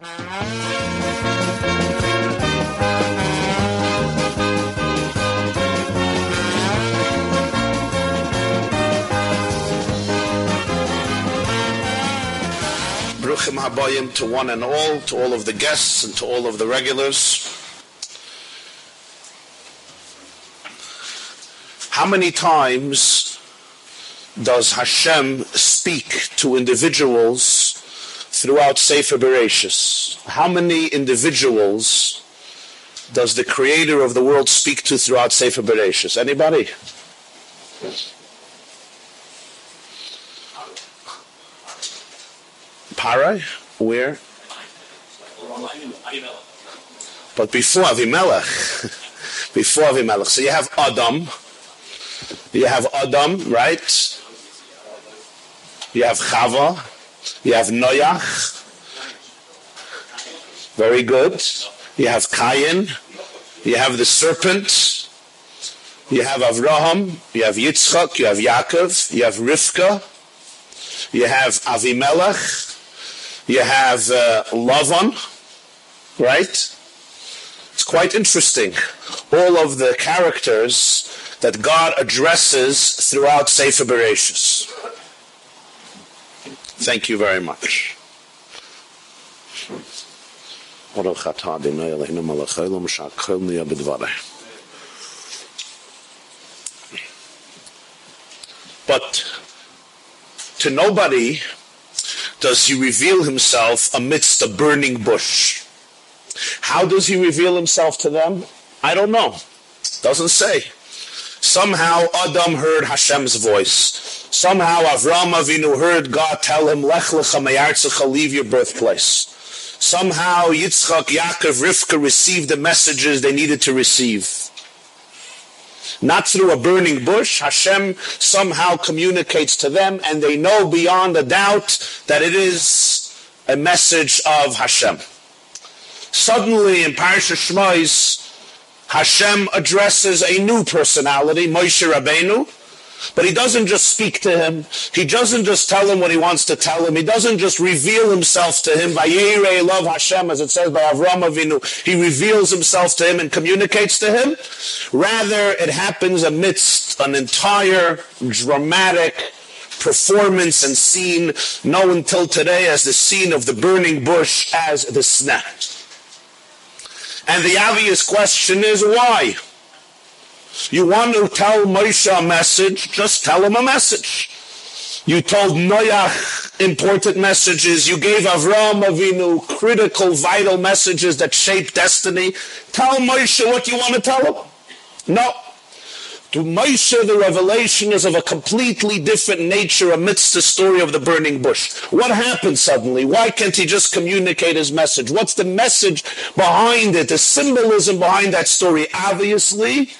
Bruchim Habayim to one and all, to all of the guests and to all of the regulars. How many times does Hashem speak to individuals throughout Sefer Bereshis? How many individuals does the creator of the world speak to throughout Sefer Bereshis? Anybody? Parai? Where? But before Avimelech, before Avimelech. So you have Adam, you have Adam, right? You have Chava, you have Noach. Very good. You have Cain, you have the serpent, you have Avraham, you have Yitzchak, you have Yaakov, you have Rivka, you have Avimelech, you have uh, Lavan, right? It's quite interesting. All of the characters that God addresses throughout Sefer Bereshis. Thank you very much. But to nobody does he reveal himself amidst a burning bush? How does he reveal himself to them? I don't know. Doesn't say. Somehow Adam heard Hashem's voice. Somehow Avram Avinu heard God tell him, Lech lecha leave your birthplace. Somehow Yitzchak, Yaakov, Rivka received the messages they needed to receive. Not through a burning bush. Hashem somehow communicates to them and they know beyond a doubt that it is a message of Hashem. Suddenly in Parsha Shmois, Hashem addresses a new personality, Moshe Rabbeinu, but he doesn't just speak to him. He doesn't just tell him what he wants to tell him. He doesn't just reveal himself to him. Vayirei love Hashem, as it says by Avram Avinu. He reveals himself to him and communicates to him. Rather, it happens amidst an entire dramatic performance and scene known till today as the scene of the burning bush as the sneh. And the obvious question is why? You want to tell Moshe a message, just tell him a message. You told Noach important messages. You gave Avram Avinu critical, vital messages that shape destiny. Tell Moshe what you want to tell him. No. To Moshe, the revelation is of a completely different nature amidst the story of the burning bush. What happened suddenly? Why can't he just communicate his message? What's the message behind it? The symbolism behind that story? Obviously,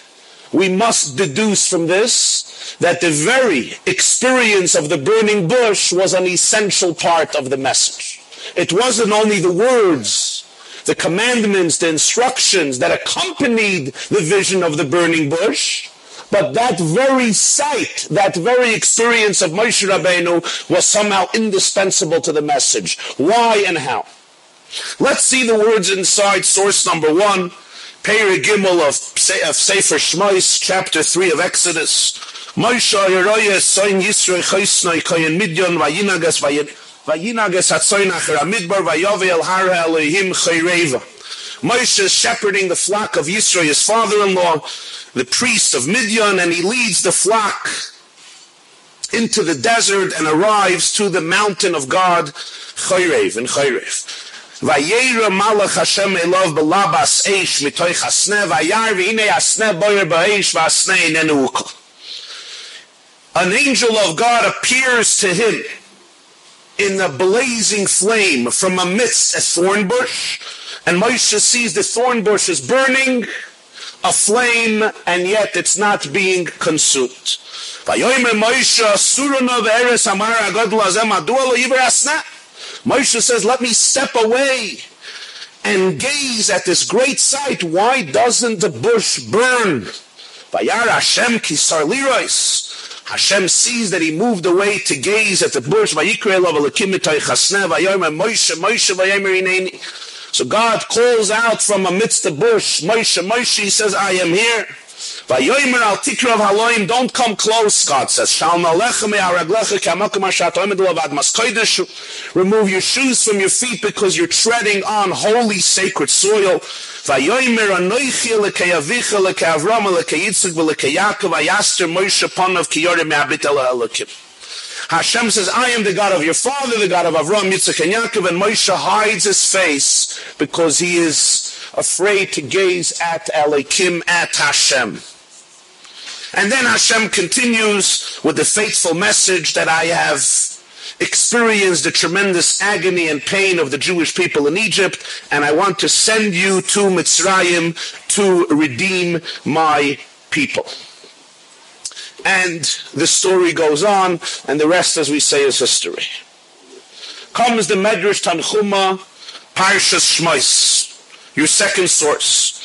we must deduce from this that the very experience of the burning bush was an essential part of the message. It wasn't only the words, the commandments, the instructions that accompanied the vision of the burning bush, but that very sight, that very experience of Moshe Rabbeinu was somehow indispensable to the message. Why and how? Let's see the words inside source number one, Perek Gimel of, of Sefer Shmois, chapter 3 of Exodus. Moshe Yeroye Soin Yisroi Choisnoi Koyen Midyon Vayinagas Vayinagas Hatzoin Acher Amidbar Vayove El Hara Elohim Chayreva. Moshe is shepherding the flock of Yisro, his father-in-law, the priest of Midian, and he leads the flock into the desert and arrives to the mountain of God, Chayrev, in Chayrev. Vayera malach Hashem elov belabas eish mitoy chasne vayar v'ine asne boyer ba'eish inenu. An angel of God appears to him in a blazing flame from amidst a thorn bush, and Moshe sees the thorn bush is burning, a flame, and yet it's not being consumed. Moshe says, let me step away and gaze at this great sight. Why doesn't the bush burn? Hashem. Hashem sees that he moved away to gaze at the bush. So God calls out from amidst the bush, Moshe, Moshe, he says, I am here. Vayoymer al of haloim, don't come close, God says. Shalom alechem me'araglecha kamakum ashat oimed levad maskoidesh. Remove your shoes from your feet because you're treading on holy sacred soil. Vayoymer anoichi lekeyavicha lekeyavram lekeyitzuk v'lekeyakov ayaster Moshe panav kiyore me'abit el elokim. Hashem says, I am the God of your father, the God of Avram, Yitzchak, and Yaakov, and Moshe hides his face because he is afraid to gaze at Elohim, at Hashem. And then Hashem continues with the faithful message that I have experienced the tremendous agony and pain of the Jewish people in Egypt, and I want to send you to Mitzrayim to redeem my people. And the story goes on, and the rest, as we say, is history. Comes the Medrash Tanchuma, Parshas Shmois, your second source.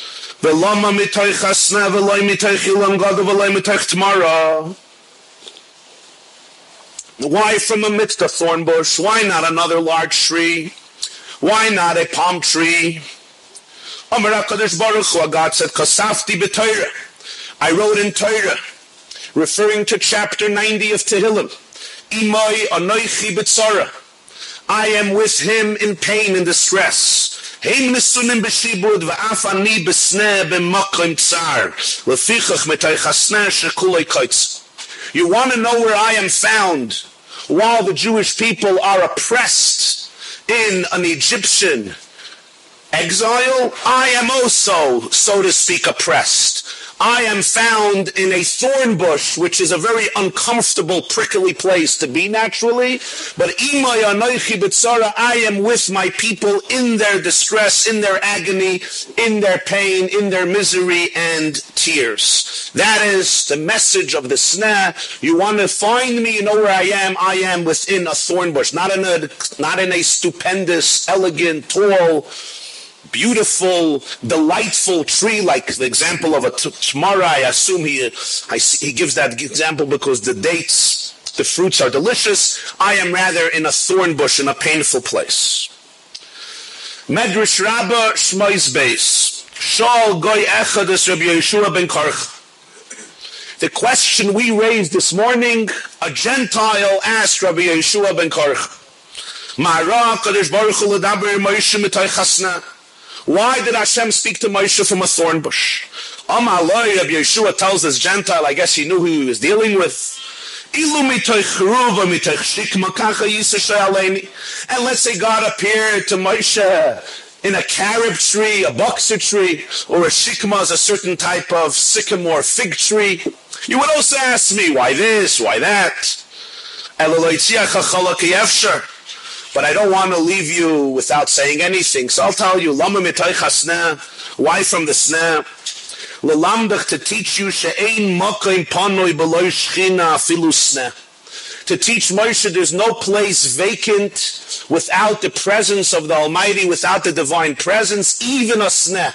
Why from amidst a thorn bush? Why not another large tree? Why not a palm tree? Amar HaKadosh Baruch God said. I wrote in Torah, referring to chapter 90 of Tehillim, Imoi anoichi b'tzara. I am with him in pain and distress. Heim nesunim b'shibud v'af ani b'sneh b'mokim tsar. Lefichach metay chasneh shekulei koitz. You want to know where I am found while the Jewish people are oppressed in an Egyptian exile? I am also, so to speak, oppressed. I am found in a thorn bush, which is a very uncomfortable, prickly place to be naturally. But I am with my people in their distress, in their agony, in their pain, in their misery and tears. That is the message of the sneh. You want to find me, you know where I am. I am within a thorn bush, not in a, not in a stupendous, elegant, tall, beautiful, delightful tree, like the example of a tamara. I assume he, I, he gives that example because the dates, the fruits are delicious. I am rather in a thorn bush in a painful place. Medrash Rabbah Shmois. Shal Goy Echadus Rabbi Yeshua ben Karch. The question we raised this morning, a Gentile asked Rabbi Yeshua ben Karch. Ma'ara Baruch Hu Chasna. Why did Hashem speak to Moshe from a thorn bush? Amaloi, Rabbi Yeshua tells this Gentile, I guess he knew who he was dealing with. And let's say God appeared to Moshe in a carob tree, a boxer tree, or a shikma is a certain type of sycamore fig tree. You would also ask me, why this, why that? But I don't want to leave you without saying anything. So I'll tell you, why from the sneh? Lelamdach to teach you she'ein mokoim panoi beloy shchina afilu. To teach Moshe there's no place vacant without the presence of the Almighty, without the divine presence, even a sneh.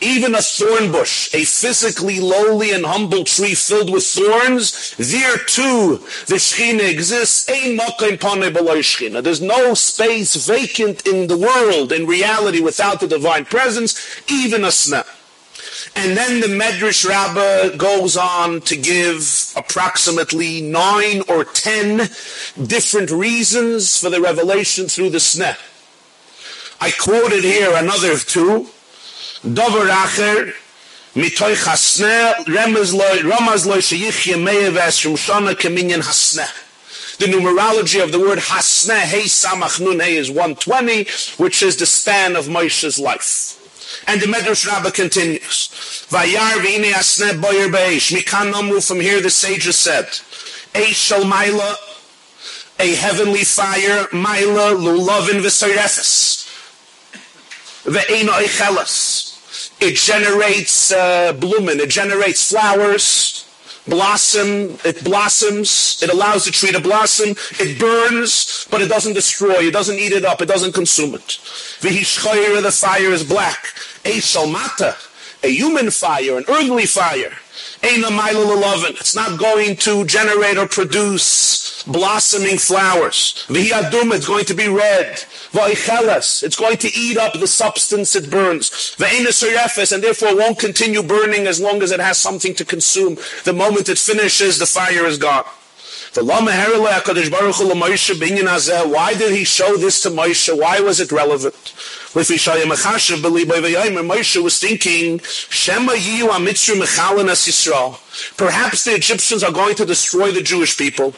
Even a thorn bush, a physically lowly and humble tree filled with thorns, there too the Shechina exists. There's no space vacant in the world, in reality, without the divine presence, even a sneh. And then the Medrash Rabbah goes on to give approximately nine or ten different reasons for the revelation through the sneh. I quoted here another two. Dover acher mitoy chasne remez loy ramaz loy sheyich yemei ves from shana keminyan hasne. The numerology of the word hasne hey samach nun hey is 120, which is the span of Moshe's life. And the Medrash Rabbah continues. Vayar v'ine asne boyer be'esh. Mikan nomru from here the sages said. Eish shal maila, a heavenly fire, maila lulavin v'sayrefes. Ve'ena eichelas it generates uh, blooming, it generates flowers, blossom, it blossoms, it allows the tree to blossom, it burns, but it doesn't destroy, it doesn't eat it up, it doesn't consume it. The fire is black. Eishal mata, a human fire, an earthly fire. It's not going to generate or produce blossoming flowers. It's going to be red. It's going to eat up the substance it burns. And therefore won't continue burning as long as it has something to consume. The moment it finishes, the fire is gone. Why did he show this to Moshe? Why was it relevant? Moshe was thinking, Perhaps the Egyptians are going to destroy the Jewish people.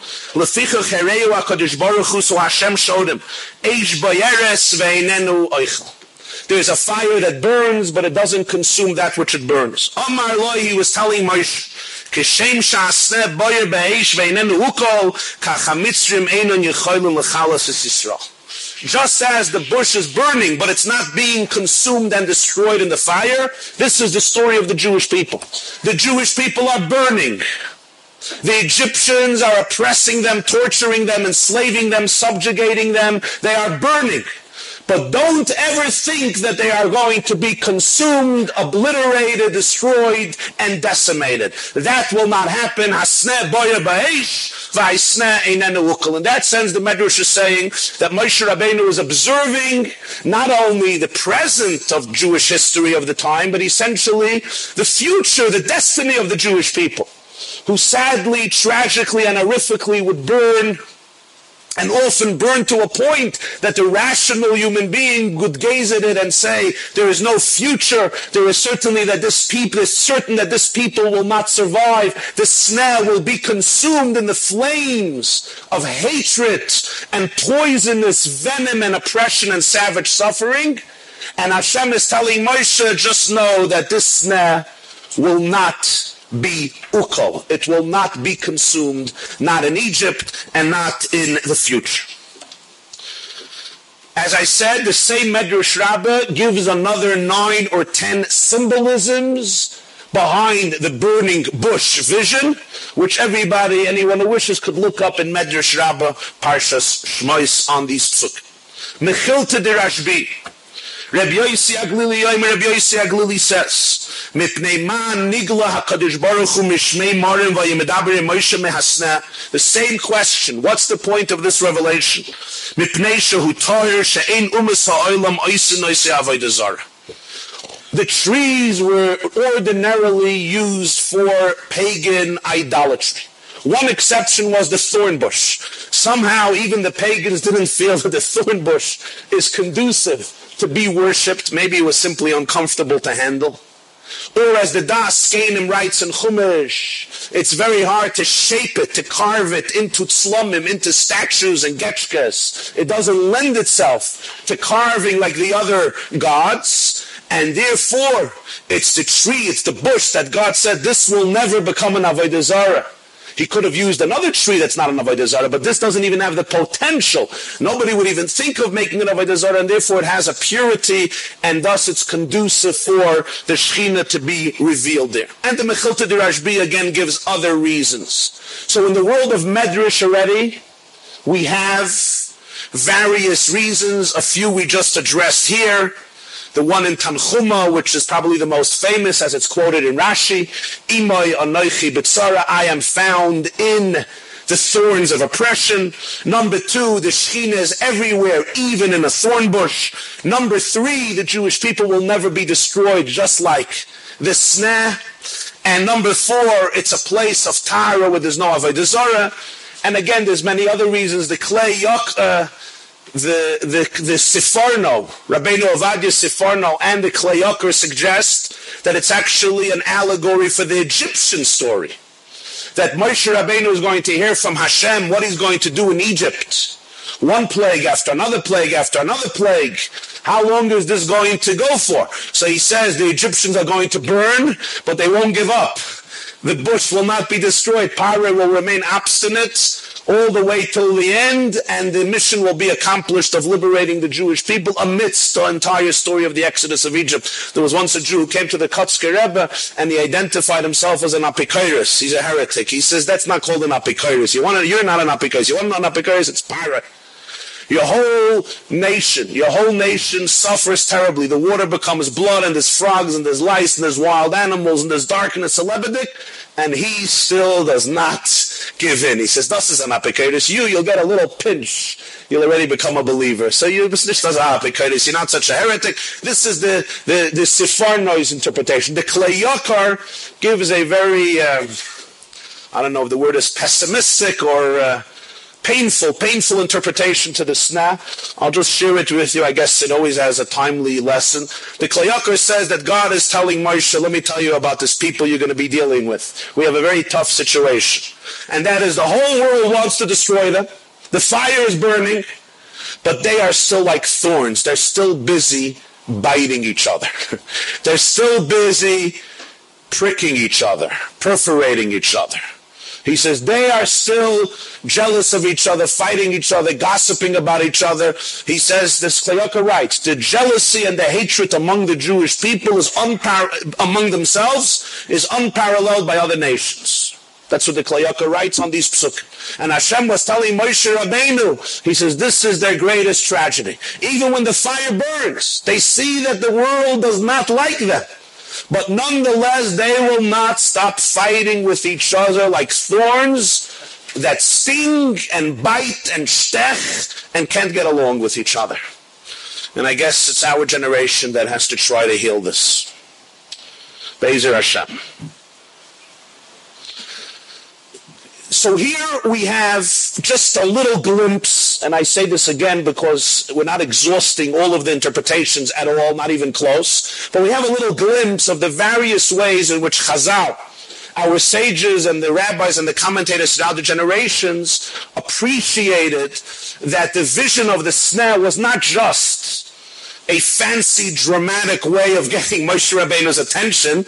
So Hashem showed him, There's a fire that burns, but it doesn't consume that which it burns. Omar Loi, he was telling Moshe, כשם שעשה בויר באש ואיננו ukol, כך המצרים אינן יכולים לחלס את ישראל. Just as the bush is burning, but it's not being consumed and destroyed in the fire, this is the story of the Jewish people. The Jewish people are burning. The Egyptians are oppressing them, torturing them, enslaving them, subjugating them. They are burning. But don't ever think that they are going to be consumed, obliterated, destroyed, and decimated. That will not happen. In that sense, the Medrash is saying that Moshe Rabbeinu is observing not only the present of Jewish history of the time, but essentially the future, the destiny of the Jewish people, who sadly, tragically, and horrifically would burn and often burned to a point that the rational human being would gaze at it and say, there is no future. There is certainly that this people is certain that this people will not survive. The sneh will be consumed in the flames of hatred and poisonous venom and oppression and savage suffering. And Hashem is telling Moshe, just know that this sneh will not be ukol. It will not be consumed, not in Egypt and not in the future. As I said, the same Medrash Rabbah gives another nine or ten symbolisms behind the burning bush vision, which everybody, anyone who wishes, could look up in Medrash Rabbah, Parshas Shmois on these psuk. Mechilta de Rashbi. Rabbi Yossi Aglili Yoim, Rabbi Yossi Aglili says, Mipnei man nigla HaKadosh Baruch Hu mishmei marim vayimedaber Moshe mehasna. The same question. What's the point of this revelation? Mipnei shehu toyer she'ein umas ha'olam oisin oisi avodah The trees were ordinarily used for pagan idolatry. One exception was the thorn bush. Somehow even the pagans didn't feel that the thorn bush is conducive to be worshipped. Maybe it was simply uncomfortable to handle. Or as the Das Kainim writes in Chumash, it's very hard to shape it, to carve it into tzlomim, into statues and getchkas. It doesn't lend itself to carving like the other gods. And therefore, it's the tree, it's the bush that God said, this will never become an Avodah Zarah. He could have used another tree that's not an Avodah Zarah, but this doesn't even have the potential. Nobody would even think of making an Avodah Zarah, and therefore it has a purity, and thus it's conducive for the Shechina to be revealed there. And the Mechilta de Rashbi again gives other reasons. So in the world of Medrash already, we have various reasons, a few we just addressed here, the one in Tanchuma, which is probably the most famous as it's quoted in Rashi, Imoy Anoichi Bitsara, I am found in the thorns of oppression. Number two, the Shekhinah is everywhere, even in a thorn bush. Number three, the Jewish people will never be destroyed, just like the sneh. And number four, it's a place of Tara where there's no Avodah Zarah. And again, there's many other reasons. The clay yok, uh, the the the Siforno, Rabbeinu Ovadia Siforno, and the Klayakar suggest that it's actually an allegory for the Egyptian story. That Moshe Rabbeinu is going to hear from Hashem what he's going to do in Egypt. One plague after another plague after another plague. How long is this going to go for? So he says the Egyptians are going to burn, but they won't give up. The bush will not be destroyed. Pare will remain obstinate all the way till the end, and the mission will be accomplished of liberating the Jewish people amidst the entire story of the Exodus of Egypt. There was once a Jew who came to the Kotzker Rebbe, and he identified himself as an apikoros. He's a heretic. He says, that's not called an apikoros. You want to, you're not an apikoros. You want an apikoros, it's pirate. Your whole nation, your whole nation suffers terribly. The water becomes blood and there's frogs and there's lice and there's wild animals and there's darkness, celebrity, and he still does not give in. He says, this is an apikoros. You, you'll get a little pinch. You'll already become a believer. So you, this is apikoros. You're not such a heretic. This is the, the, the Sifar noise interpretation. The Kleyakar gives a very, uh, I don't know if the word is pessimistic or uh, painful, painful interpretation to the sna. I'll just share it with you. I guess it always has a timely lesson. The Klayakar says that God is telling Moshe, let me tell you about this people you're going to be dealing with. We have a very tough situation. And that is the whole world wants to destroy them. The fire is burning, but they are still like thorns. They're still busy biting each other. They're still busy pricking each other, perforating each other. He says they are still jealous of each other, fighting each other, gossiping about each other. He says this Klayaka writes, the jealousy and the hatred among the Jewish people is unpar- among themselves is unparalleled by other nations. That's what the Klayaka writes on these psuk. And Hashem was telling Moshe Rabbeinu, he says, this is their greatest tragedy. Even when the fire burns, they see that the world does not like them. But nonetheless, they will not stop fighting with each other like thorns that sting and bite and stech and can't get along with each other. And I guess it's our generation that has to try to heal this. Bezer Hashem. So here we have just a little glimpse, and I say this again because we're not exhausting all of the interpretations at all, not even close, but we have a little glimpse of the various ways in which Chazal, our sages and the rabbis and the commentators throughout the generations appreciated that the vision of the sneh was not just a fancy, dramatic way of getting Moshe Rabbeinu's attention.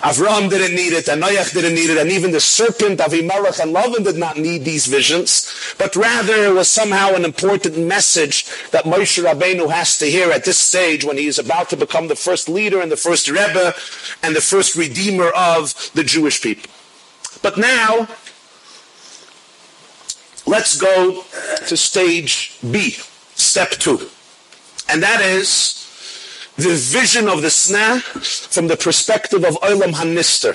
Avram didn't need it, and Noach didn't need it, and even the serpent, Avimelech and Lavan did not need these visions, but rather it was somehow an important message that Moshe Rabbeinu has to hear at this stage when he is about to become the first leader and the first Rebbe and the first redeemer of the Jewish people. But now, let's go to stage B, step two. And that is the vision of the Sna from the perspective of Olam Hanister.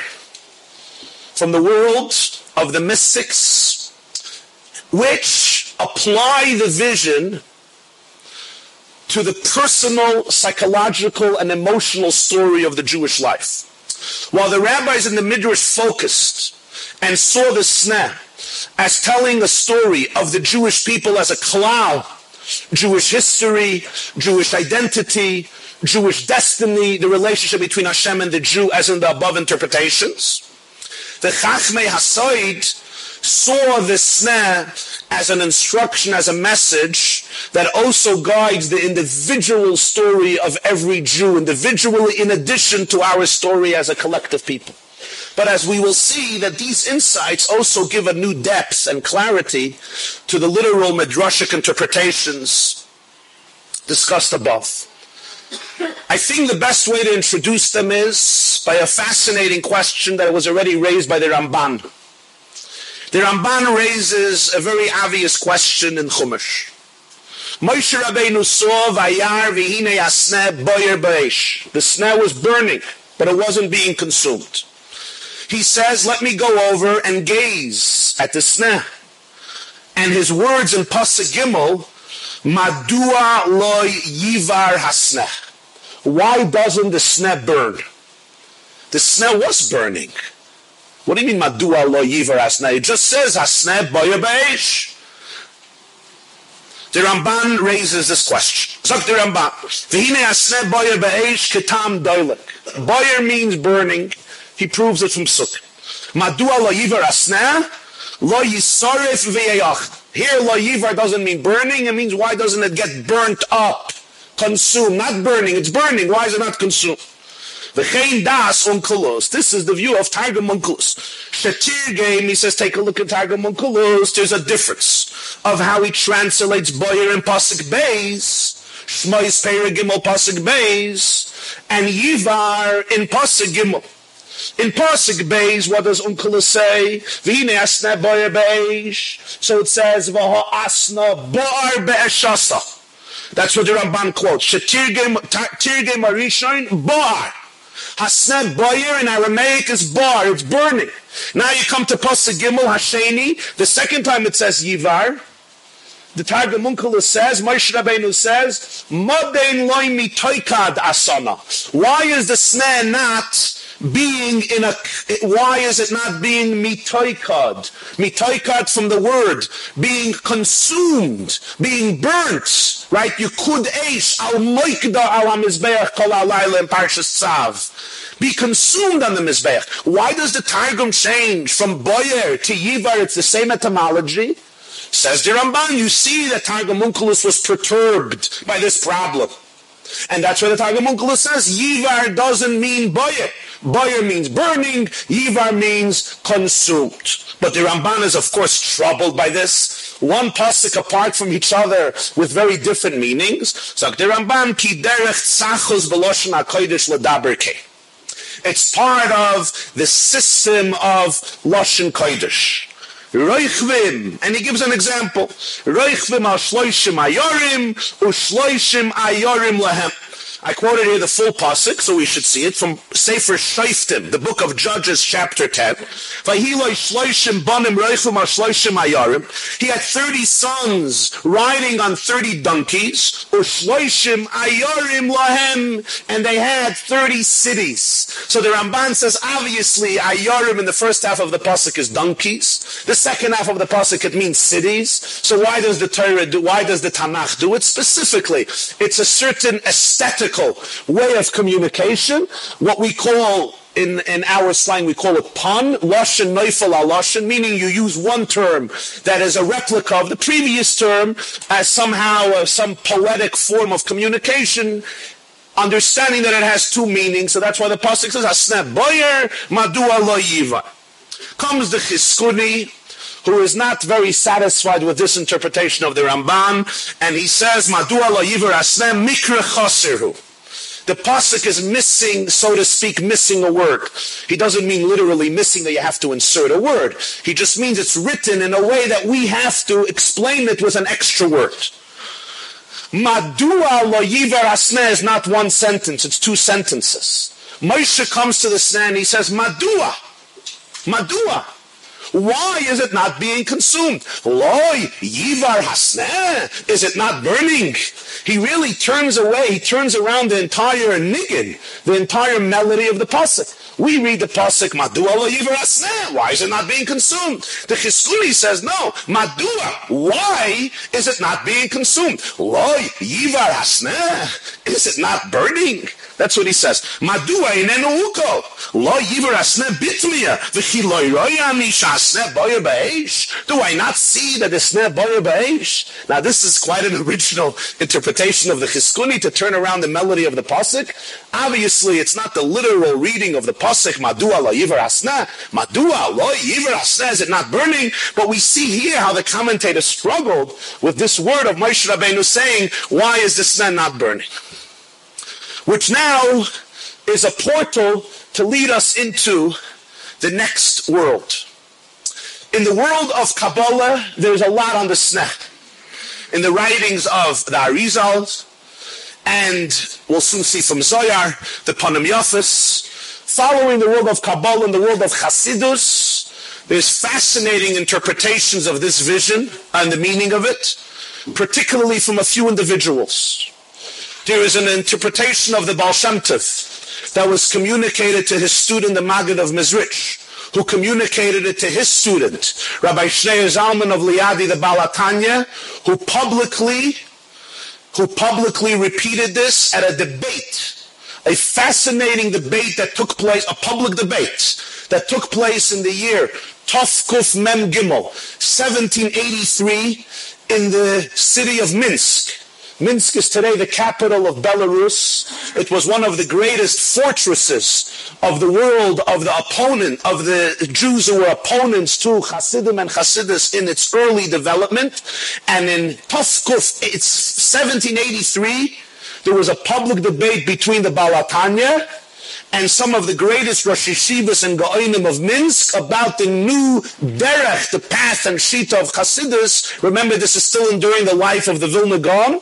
From the world of the mystics, which apply the vision to the personal, psychological, and emotional story of the Jewish life. While the rabbis in the Midrash focused and saw the Sna as telling a story of the Jewish people as a cloud Jewish history, Jewish identity, Jewish destiny, the relationship between Hashem and the Jew as in the above interpretations. The Chachmei Hasoid saw the sneh as an instruction, as a message that also guides the individual story of every Jew individually in addition to our story as a collective people. But as we will see that these insights also give a new depth and clarity to the literal midrashic interpretations discussed above. I think the best way to introduce them is by a fascinating question that was already raised by the Ramban. The Ramban raises a very obvious question in Chumash. Moshe Rabbeinu saw Vayar v'hine asneh boyer b'esh. The sneh was burning, but it wasn't being consumed he says, let me go over and gaze at the sneh. And his words in Pasuk Gimel, Madua loy yivar hasneh. Why doesn't the sneh burn? The sneh was burning. What do you mean Madua loy yivar hasneh? It just says hasneh boya. The Ramban raises this question. Zok the Ramban. V'hine hasneh boya beish ketam doilik. Boyer means burning. He proves it from Sukkah. Madua lo yivar asna, lo yisarif v'yayach. Here lo yivar doesn't mean burning, it means why doesn't it get burnt up? Consumed, not burning, it's burning, why is it not consumed? V'chein das unkulos. This is the view of Targum Unkulos. Shatir game, he says, take a look at Targum Unkulos. There's a difference of how he translates Boyer and Pasuk Beis, Shmois Perek Gimel Pasuk Beis, and Yivar in Pasuk Gimel. In Pasuk Beis, what does Uncle say? V'hine asna boya beish. So it says, v'ha asna bar be'eshasa. That's what the Ramban quotes. Shetirgem arishoin bar. Hasna boyer in Aramaic is bar. It's burning. Now you come to Pasuk Gimel Hasheni. The second time it says Yivar. The Targum Unkula says, Moshe Rabbeinu says, Modein loy mitoikad asana. Why is the sneh not being in a, why is it not being mitoikad? Mitoikad from the word, being consumed, being burnt, right? You could eish al moikda al ha-mizbeach kol alayla in Parshas Tzav. Be consumed on the Mizbeach. Why does the Targum change from boyer to yivar? It's the same etymology. Says the Ramban, you see that Targum Onkelos was perturbed by this problem. And that's why the Targum Onkelos says, Yivar doesn't mean boyer. Boyer means burning, Yivar means consumed. But the Ramban is of course troubled by this. One pasuk apart from each other with very different meanings. So the Ramban, ki derech tzachos b'loshen ha'kodesh l'daberke. It's part of the system of Lashon Kodesh. Roichvim, and he gives an example. Roichvim al shloishim ayorim, ushloishim ayorim lahem. I quoted here the full pasuk, so we should see it from Sefer Shoftim, the book of Judges, chapter 10. He had 30 sons riding on 30 donkeys, and they had 30 cities. So the Ramban says, obviously, ayorim in the first half of the pasuk is donkeys. The second half of the pasuk, it means cities. So why does the Torah do, why does the Tanakh do it specifically? It's a certain aesthetic way of communication, what we call in, in our slang, we call it pun, lashon neifel lashon, meaning you use one term that is a replica of the previous term as somehow uh, some poetic form of communication, understanding that it has two meanings. So that's why the pasuk says, "Asneb boyer madua lo yiva." Comes the Chizkuni, who is not very satisfied with this interpretation of the Ramban, and he says, Madua lo asnem mikra chosirhu. The pasuk is missing, so to speak, missing a word. He doesn't mean literally missing that you have to insert a word. He just means it's written in a way that we have to explain it with an extra word. Madua lo yiver asne is not one sentence, it's two sentences. Moshe comes to the sneh and he says, Madua. Madua. Why is it not being consumed? Loy, yivar hasneh. Is it not burning? He really turns away, he turns around the entire niggin, the entire melody of the pasuk. We read the pasuk, Madua lo yivar. Why is it not being consumed? The Chizkuni says, no, Madua. Why is it not being consumed? Loy, yivar hasneh. Is it not burning? That's what he says. Madua inenu uko. Lo yivar asne bitmiya. V'chi lo royani shasne boyer be'esh. Do I not see that the ne boyer be'esh? Now this is quite an original interpretation of the Chizkuni to turn around the melody of the Pasuk. Obviously, it's not the literal reading of the Pasuk, Madua lo yivar asne. Madua lo yivar asne. Is it not burning? But we see here how the commentator struggled with this word of Moshe Rabbeinu saying, why is the sneh not burning? which now is a portal to lead us into the next world. In the world of Kabbalah, there's a lot on the sneh. In the writings of the Arizal, and we'll soon see from Zoyar, the Panim Yafis, following the world of Kabbalah and the world of Chasidus, there's fascinating interpretations of this vision and the meaning of it, particularly from a few individuals. There is an interpretation of the Baal Shem Tov that was communicated to his student, the Maggid of Mezrich, who communicated it to his student, Rabbi Shneur Zalman of Liadi, the Baal HaTanya, who publicly, who publicly repeated this at a debate, a fascinating debate that took place, a public debate that took place in the year Tovkuf Mem Gimel, 1783, in the city of Minsk. Minsk is today the capital of Belarus. It was one of the greatest fortresses of the world, of the opponent, of the Jews who were opponents to Hasidim and Hasidus in its early development. And in Tovkuf, it's 1783, there was a public debate between the Baal HaTanya and some of the greatest Rosh Yeshivas and Gaonim of Minsk about the new derech, the path and shita of Hasidus. Remember, this is still during the life of the Vilna Gaon.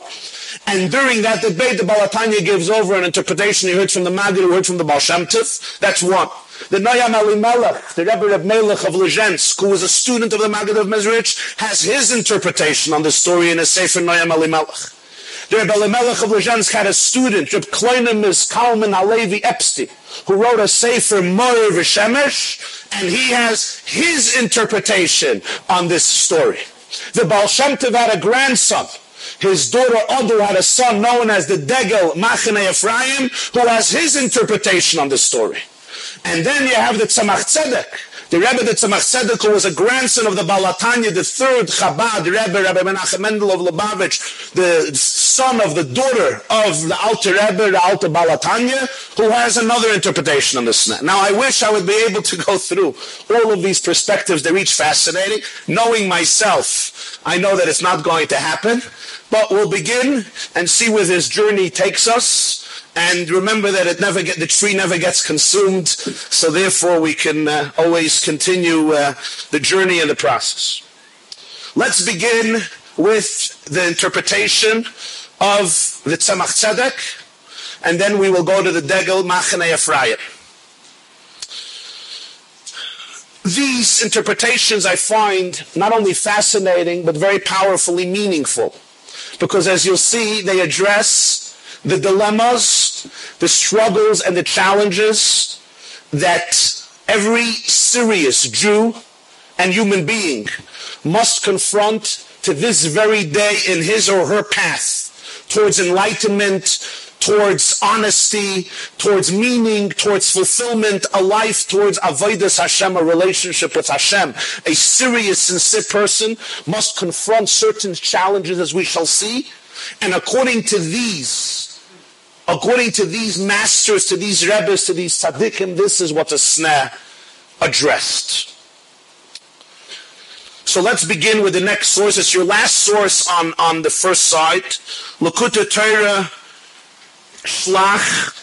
And during that debate, the Baal HaTanya gives over an interpretation he heard from the Magid, he heard from the Baal Shem Tov. That's one. The Noyam Elimelech, the Rebbe Reb Melech of Lezhensk, who was a student of the Magid of Mezrich, has his interpretation on the story in a Sefer Noyam Elimelech. The Rebbe of Lezhensk had a student, Reb Kloinimus Kalman Alevi Epstein, who wrote a Sefer V'Shemesh, and he has his interpretation on this story. The Baal Shem Tov had a grandson, his daughter Odu had a son known as the Degel Machane Ephraim, who has his interpretation on the story. And then you have the Tzemach Tzedek, the Rebbe the Tzemach Tzedek, who was a grandson of the Baal HaTanya, the third Chabad Rebbe, Rebbe Menachem Mendel of Lubavitch, the son of the daughter of the Alter Rebbe, the Alter Baal HaTanya, who has another interpretation on this. Now, I wish I would be able to go through all of these perspectives. They're each fascinating. Knowing myself, I know that it's not going to happen. But we'll begin and see where this journey takes us. And remember that it never get, the tree never gets consumed, so therefore we can uh, always continue uh, the journey and the process. Let's begin with the interpretation of the Tzemach Tzedek, and then we will go to the Degel Machane Ephraim. These interpretations I find not only fascinating, but very powerfully meaningful because as you'll see, they address the dilemmas, the struggles, and the challenges that every serious Jew and human being must confront to this very day in his or her path towards enlightenment, towards honesty, towards meaning, towards fulfillment, a life towards avodas Hashem, a relationship with Hashem. A serious, sincere person must confront certain challenges as we shall see. And according to these, according to these masters, to these rebbes, to these tzaddikim, this is what the sneh addressed. So let's begin with the next source. It's your last source on, on the first side. Likkutei Torah Shlach,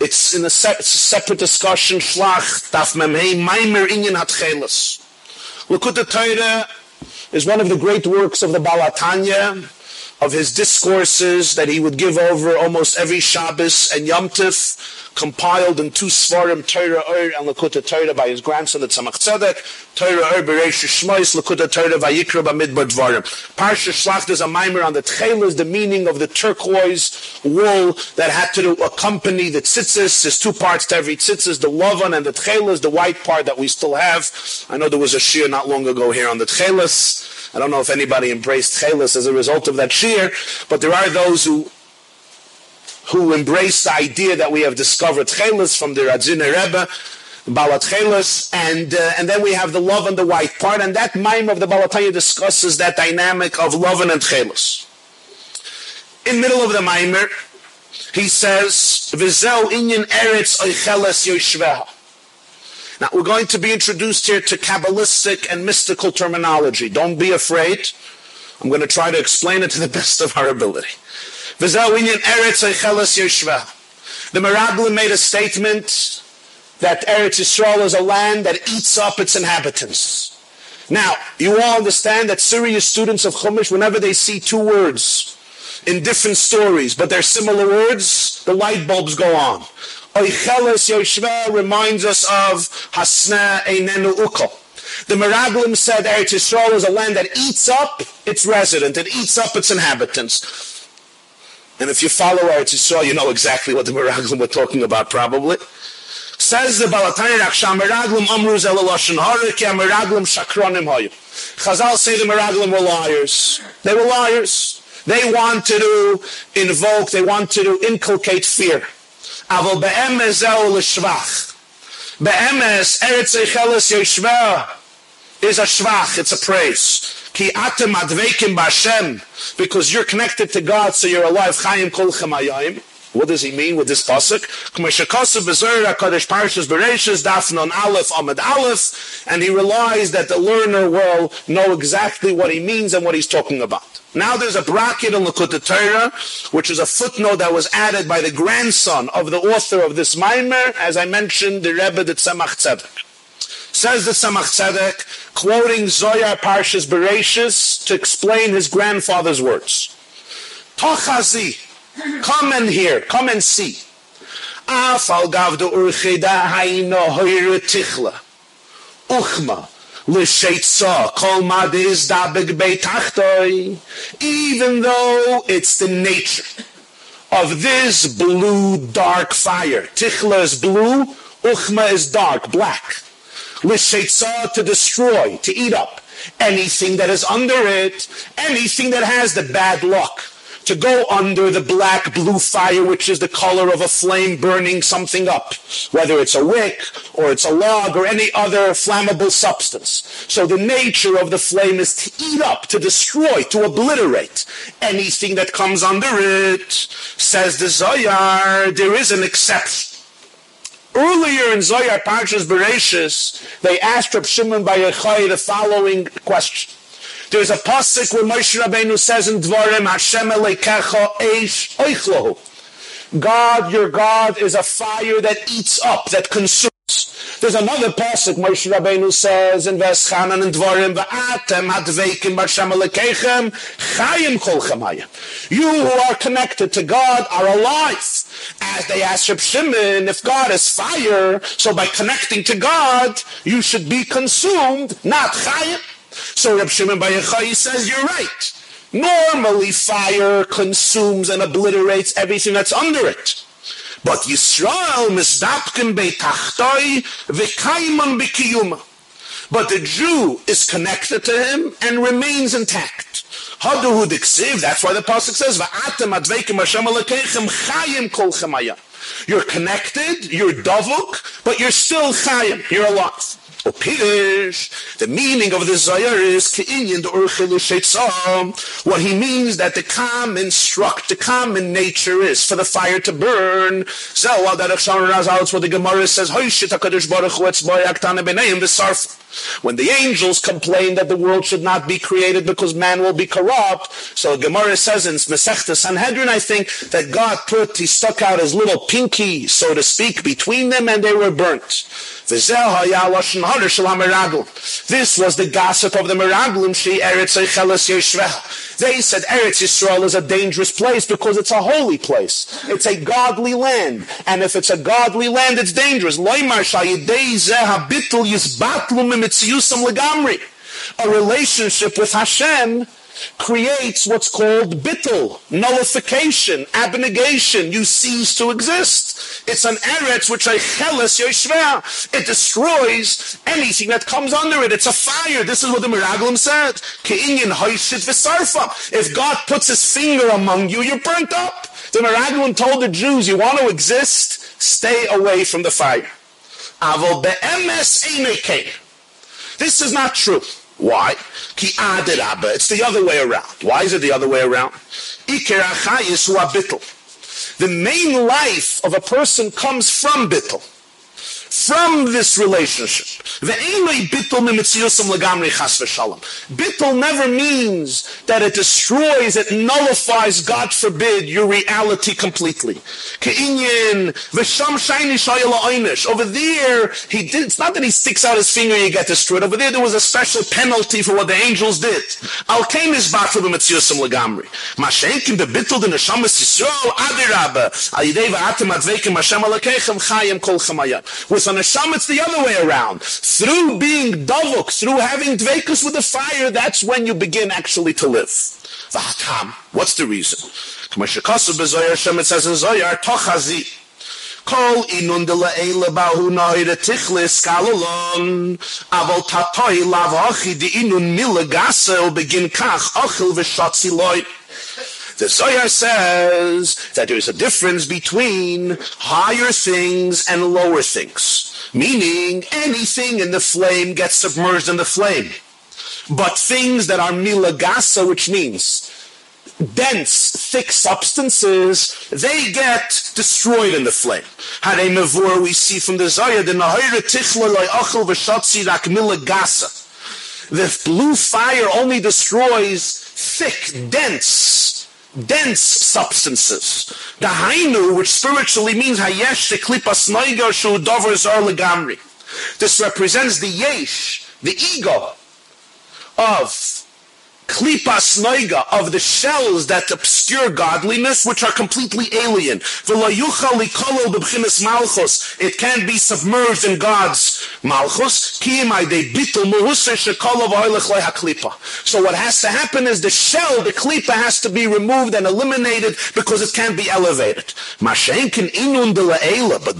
it's in a, se- it's a separate discussion. Shlach, Daf Memhei, Maimer Inyan Hatchelis. Likkutei Torah is one of the great works of the Baal HaTanya, of his discourses that he would give over almost every Shabbos and Yom Tif compiled in two Svarim, Torah Or and Likkutei Torah by his grandson, the Tzemach Tzedek, Torah Or Beresh Shmois, Likkutei Torah Vayikra Bamidbar Dvarim. Parsha Shlach, there's a mimer on the Tchelas, the meaning of the turquoise wool that had to accompany the tzitzis. There's two parts to every tzitzis, the Lovan and the Tchelas, the white part that we still have. I know there was a shear not long ago here on the Tchelas. I don't know if anybody embraced Tchelas as a result of that shear, but there are those who who embrace the idea that we have discovered Chelis from the Radziner Rebbe, Balat Chelis, and, uh, and then we have the love and the white part, and that mime of the Balataya discusses that dynamic of love and Chelis. In middle of the mimer, he says, Vizel inyan eretz oicheles yoshveha. Now, we're going to be introduced here to Kabbalistic and mystical terminology. Don't be afraid. I'm going to try to explain it to the best of our ability. The Meraglim made a statement that Eretz Yisrael is a land that eats up its inhabitants. Now, you all understand that serious students of Chumash, whenever they see two words in different stories, but they're similar words, the light bulbs go on. Oicheles Yoshva reminds us of Hasna Einenu Ukal. The Meraglim said Eretz Yisrael is a land that eats up its resident, it eats up its inhabitants. And if you follow Eretz Yisrael, you know exactly what the Meraglim were talking about, probably. Says the Balatani Raksham Meraglim Amru Zelaloshan Harik Meraglim Shakronim Hoyu. Chazal say the Meraglim were liars. They were liars. They wanted to invoke, they wanted to inculcate fear. Aval be'emes zeu l'shvach. Be'emes Eretz Eicheles Yeshvah is a shvach, it's a praise. Ki atem adveikim b'Hashem, because you're connected to God, so you're alive. Chayim kol chamayim. What does he mean with this pasuk? And he relies that the learner will know exactly what he means and what he's talking about. Now there's a bracket in Likkutei Torah, which is a footnote that was added by the grandson of the author of this mimer, as I mentioned, the Rebbe, the Tzemach Tzedek. Says the Tzemach Tzedek, quoting Zohar Parshas Bereshis to explain his grandfather's words. Tochazi, come and hear, come and see. Afal gav de urchida haino hoire tichla. Uchma, Even though it's the nature of this blue dark fire. Tichla is blue, uchma is dark, black. L'sheitza to destroy, to eat up. Anything that is under it, anything that has the bad luck to go under the black blue fire, which is the color of a flame burning something up, whether it's a wick or it's a log or any other flammable substance. So the nature of the flame is to eat up, to destroy, to obliterate anything that comes under it. Says the Zohar, there is an exception. Earlier in Zohar Parshas Bereshis, they asked Reb Shimon Bar Yochai the following question. There's a pasuk where Moshe Rabbeinu says in Dvarim, Hashem Elekecha Eish Oichlohu. God, your God, is a fire that eats up, that consumes. There's another pasuk Moshe Rabbeinu says in Veschanan and Dvarim, Va'atem hadveikim b'Hashem Elekechem chayim kol chamaya. You who are connected to God are alive. As they asked Reb Shimon, if God is fire, so by connecting to God, you should be consumed, not chayim. So Reb Shimon Bar Yochai says, you're right. Normally fire consumes and obliterates everything that's under it. But Yisrael misdapkin beitachtoi v'kaiman b'kiyuma. But the Jew is connected to him and remains intact. Haduhu diksiv, that's why the Pasuk says, Va'atem adveikim Hashem alekechem chayim kol. You're connected, you're davuk, but you're still chayim, you're alive. Pirish, the meaning of the Zayar is Ke'inyan the Urchilu What he means that the common struct, the common nature is for the fire to burn. Zawal that Achshan what the Gemara says, Hoishit HaKadosh Baruch Hu Etzboy Aktana B'neim V'sarf. When the angels complain that the world should not be created because man will be corrupt, so Gemara says in Masechta Sanhedrin, I think, that God put, he stuck out his little pinky, so to speak, between them and they were burnt. This was the gossip of the Meraglim, she Eretz They said Eretz Yisrael is a dangerous place because it's a holy place. It's a godly land. And if it's a godly land, it's dangerous. A relationship with Hashem creates what's called bittul, nullification, abnegation. You cease to exist. It's an eretz which I cheles yoshveh. It destroys anything that comes under it. It's a fire. This is what the Miraglim said. Ke'inyan hoishit v'sarfa. If God puts his finger among you, you're burnt up. The Miraglim told the Jews, you want to exist, stay away from the fire. Avol be'emes This is not true. Why? Ki It's the other way around. Why is it the other way around? The main life of a person comes from bittul from this relationship. Bittul never means that it destroys, it nullifies, God forbid, your reality completely. Over there, he did, it's not that he sticks out his finger and you get destroyed. Over there, there was a special penalty for what the angels did. Al is bebittul the chayim kol. With an Neshama, it's the other way around. Through being davuk, through having dvekus with the fire, that's when you begin actually to live. V'hatam. What's the reason? It says in Zohar, tochazi. Kol inun de le'ele bahu noire tichlis kalolon, aval tatoi lavachi di inun mila gase begin kach ochil v'shatzi loit. The Zohar says that there is a difference between higher things and lower things. Meaning anything in the flame gets submerged in the flame. But things that are milagasa, which means dense, thick substances, they get destroyed in the flame. Hare mavur, we see from the Zohar, the Nahira Tichla Achel V'Shatzi Rak Milagasa. The blue fire only destroys thick, dense, dense substances. The hainu, which spiritually means hayesh teklipas noiga shu dover zor legamri. This represents the yesh, the ego of klipas noiga of the shells that obscure godliness, which are completely alien. It can't be submerged in God's malchus. So what has to happen is the shell, the klipa, has to be removed and eliminated because it can't be elevated. But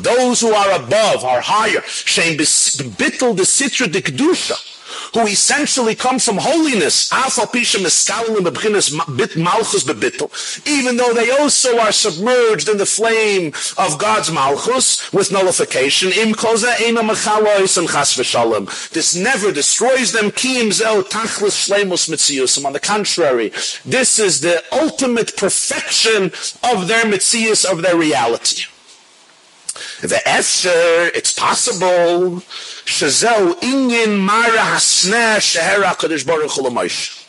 those who are above, are higher, bittul the sitra kedusha who essentially comes from holiness, even though they also are submerged in the flame of God's malchus with nullification. This never destroys them. On the contrary, this is the ultimate perfection of their mitzias, of their reality. The Efsher, it's possible Shazau inyin mara hasna baruch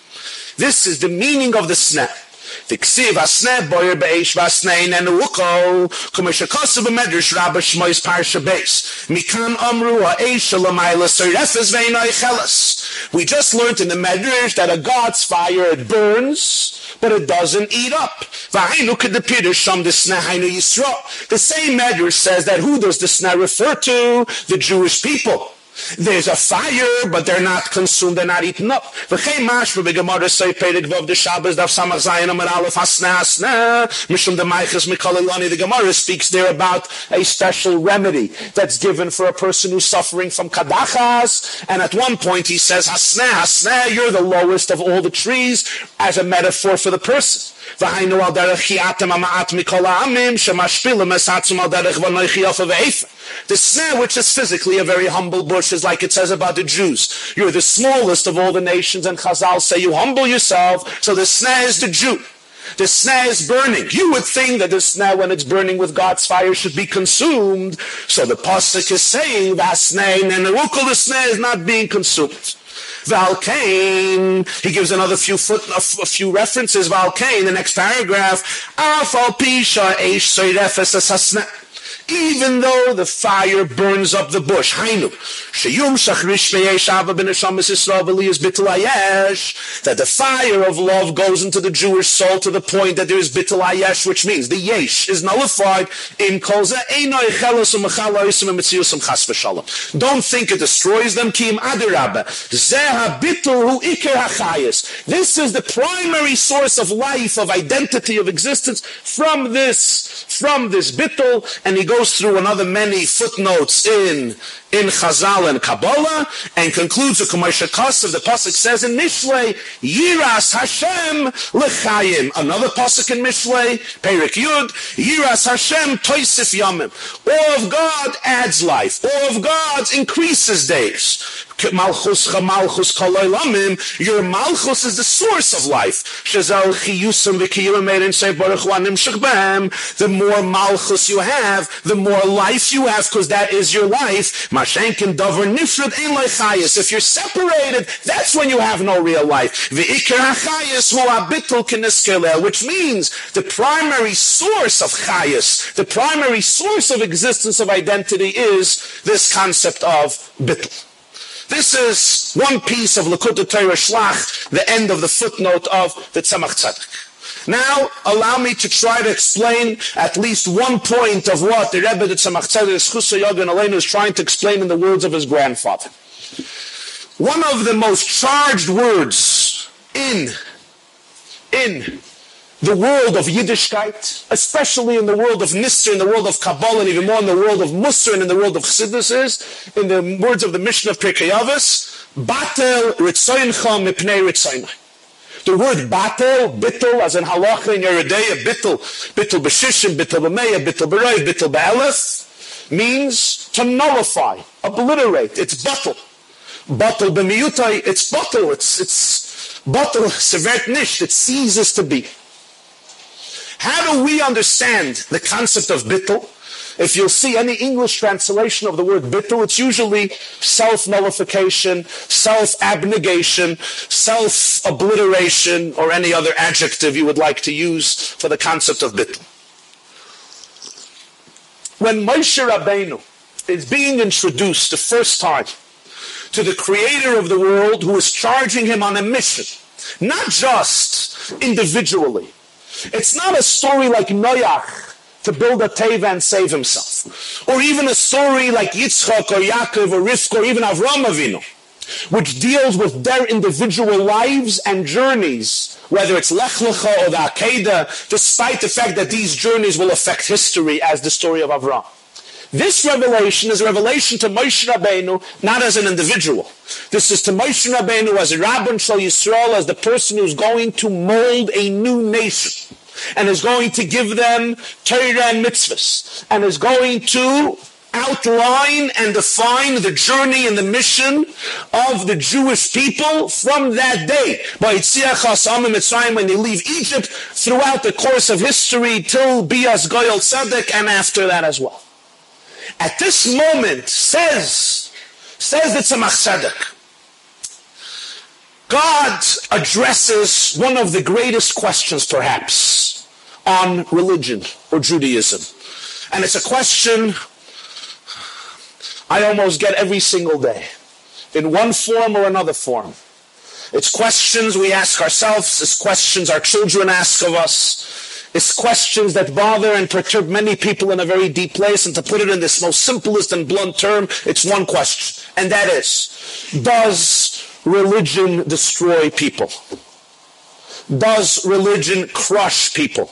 This is the meaning of the sneh. Boyer vasnein b'medrash rabba parsha. Mikan amru ve'inai chelas. We just learned in the medrash that a God's fire, it burns, but it doesn't eat up. The same medrash says that who does the sneh refer to? The Jewish people. There's a fire, but they're not consumed, they're not eaten up. The mashru b'gemara say perek vov de Shabbos daf samach zayin amar alef asna asna mishum de maiches. The Gemara speaks there about a special remedy that's given for a person who's suffering from kadachas. And at one point he says, hasna, hasna, you're the lowest of all the trees as a metaphor for the person. V'hainu al derech chiatem ama'at mikol ha'amim shemashpilim esatzum al derech v'noichi ofa The sneh, which is physically a very humble bush, is like it says about the Jews. You're the smallest of all the nations, and Chazal say you humble yourself, so the sneh is the Jew. The sneh is burning. You would think that the sneh, when it's burning with God's fire, should be consumed. So the Pasuk is saying that sneh, and the sneh is not being consumed. Valkane. He gives another few foot, a, few references. Valkane, the next paragraph. Pisha even though the fire burns up the bush. Hainu, that the fire of love goes into the Jewish soul to the point that there is bittul ayesh, which means the yesh is nullified in v'shalom. Don't think it destroys them. This is the primary source of life, of identity, of existence from this, from this bittul, and he goes goes through another many footnotes in in Chazal and Kabbalah and concludes with Kumaysha Kasav. The pasuk says in Mishlei, Yiras Hashem lechayim. Another pasuk in Mishlei, Perik Yud, Yiras Hashem toisif yamim. All of God adds life. All of God increases days. Malchus Malchus Lamim, your Malchus is the source of life. The more Malchus you have, the more life you have, because that is your life. Mashenkin Dover Nifrid Ein If you're separated, that's when you have no real life. Which means the primary source of Chayas, the primary source of existence of identity is this concept of bittul. This is one piece of Likkutei Torah Shlach, the end of the footnote of the Tzemach Tzedek. Now, allow me to try to explain at least one point of what the Rebbe the Tzemach Tzedek is trying to explain in the words of his grandfather. One of the most charged words in, in the world of Yiddishkeit, especially in the world of Nisr, in the world of Kabbalah, and even more in the world of Musar and in the world of Chassidus is, in the words of the Mishnah of Pirkei Avos, Batel Ritzoyincha Mipnei Ritzoyinai. The word batel, bittel, as in halacha in Yeridea, bittel, bittel b'shishim, bittel b'meya, bittel b'rei, bittel b'elef, means to nullify, obliterate. It's batel. Batel b'miyutai, it's batel. It's, it's batel, severt nish. It ceases to be. How do we understand the concept of bittel? If you'll see any English translation of the word bittul, it's usually self-nullification, self-abnegation, self-obliteration, or any other adjective you would like to use for the concept of bittul. When Moshe Rabbeinu is being introduced the first time to the creator of the world who is charging him on a mission, not just individually. It's not a story like Noach to build a teva and save himself. Or even a story like Yitzchak or Yaakov or Rivka or even Avram Avinu, which deals with their individual lives and journeys, whether it's Lech Lecha or the Akedah, despite the fact that these journeys will affect history as the story of Avram. This revelation is a revelation to Moshe Rabbeinu, not as an individual. This is to Moshe Rabbeinu as a Rabban Shal Yisrael, as the person who's going to mold a new nation and is going to give them Torah and mitzvahs, and is going to outline and define the journey and the mission of the Jewish people from that day. By Mitzrayim, when they leave Egypt, throughout the course of history, till Bias Goyal Tzedek, and after that as well. At this moment, says, says the Tzemach Tzedek, God addresses one of the greatest questions, perhaps, on religion or Judaism. And it's a question I almost get every single day, in one form or another form. It's questions we ask ourselves, it's questions our children ask of us, it's questions that bother and perturb many people in a very deep place. And to put it in this most simplest and blunt term, it's one question. And that is, does religion destroy people? Does religion crush people?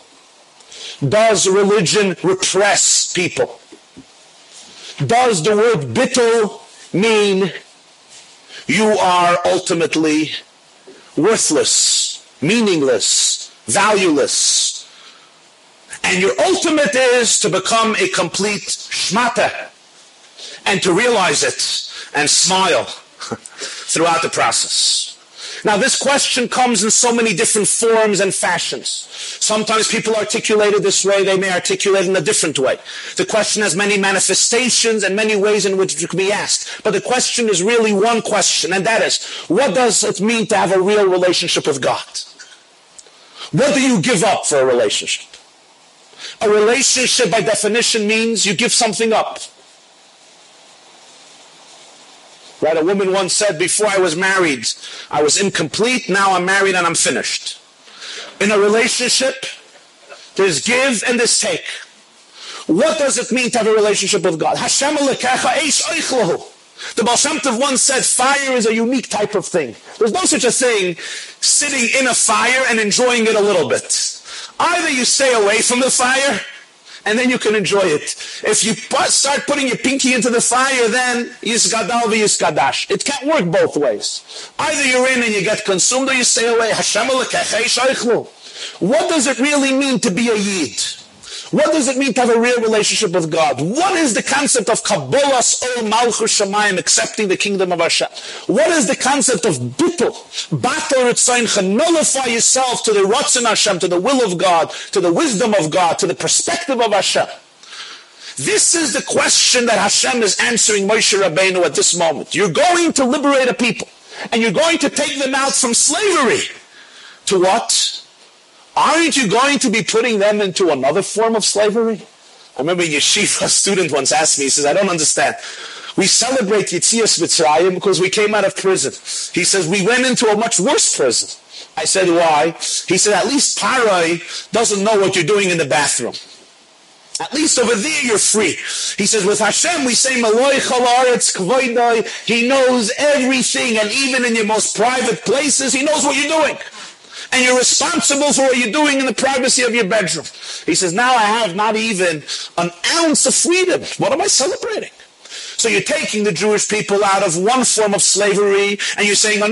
Does religion repress people? Does the word bittul mean you are ultimately worthless, meaningless, valueless? And your ultimate is to become a complete shmata and to realize it and smile throughout the process. Now, this question comes in so many different forms and fashions. Sometimes people articulate it this way, they may articulate it in a different way. The question has many manifestations and many ways in which it can be asked. But the question is really one question, and that is, what does it mean to have a real relationship with God? What do you give up for a relationship? A relationship, by definition, means you give something up. Right? A woman once said, before I was married, I was incomplete. Now I'm married and I'm finished. In a relationship, there's give and there's take. What does it mean to have a relationship with God? Hashem the Baal Shem Tov once said fire is a unique type of thing. There's no such a thing sitting in a fire and enjoying it a little bit. Either you stay away from the fire and then you can enjoy it. If you start putting your pinky into the fire, then yisgadal v'yiskadash. It can't work both ways. Either you're in and you get consumed, or you stay away. What does it really mean to be a yid? What does it mean to have a real relationship with God? What is the concept of Kabbalas Ol Malchus Shemayim, accepting the kingdom of Hashem? What is the concept of bittul? Batel Ritzaincha, nullify yourself to the Ratzon Hashem, to the will of God, to the wisdom of God, to the perspective of Hashem. This is the question that Hashem is answering Moshe Rabbeinu at this moment. You're going to liberate a people, and you're going to take them out from slavery. To what? Aren't you going to be putting them into another form of slavery? I remember a yeshiva student once asked me, he says, I don't understand. We celebrate Yitzias Mitzrayim because we came out of prison. He says, we went into a much worse prison. I said, why? He said, at least Parai doesn't know what you're doing in the bathroom. At least over there you're free. He says, with Hashem we say, Maloi chalaretz kvoidoi. He knows everything, and even in your most private places, he knows what you're doing and you're responsible for what you're doing in the privacy of your bedroom. He says, now I have not even an ounce of freedom. What am I celebrating? So you're taking the Jewish people out of one form of slavery, and you're saying, to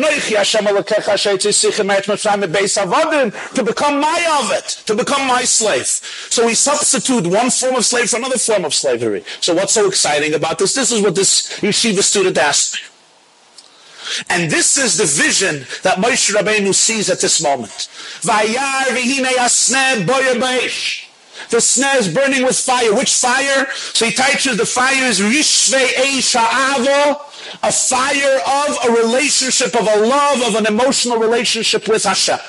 become my ovet, to become my slave. So we substitute one form of slavery for another form of slavery. So what's so exciting about this? This is what this yeshiva student asked me. And this is the vision that Moshe Rabbeinu sees at this moment. The sneh is burning with fire. Which fire? So he teaches the fire is Rishve Avo, a fire of a relationship, of a love, of an emotional relationship with Hashem.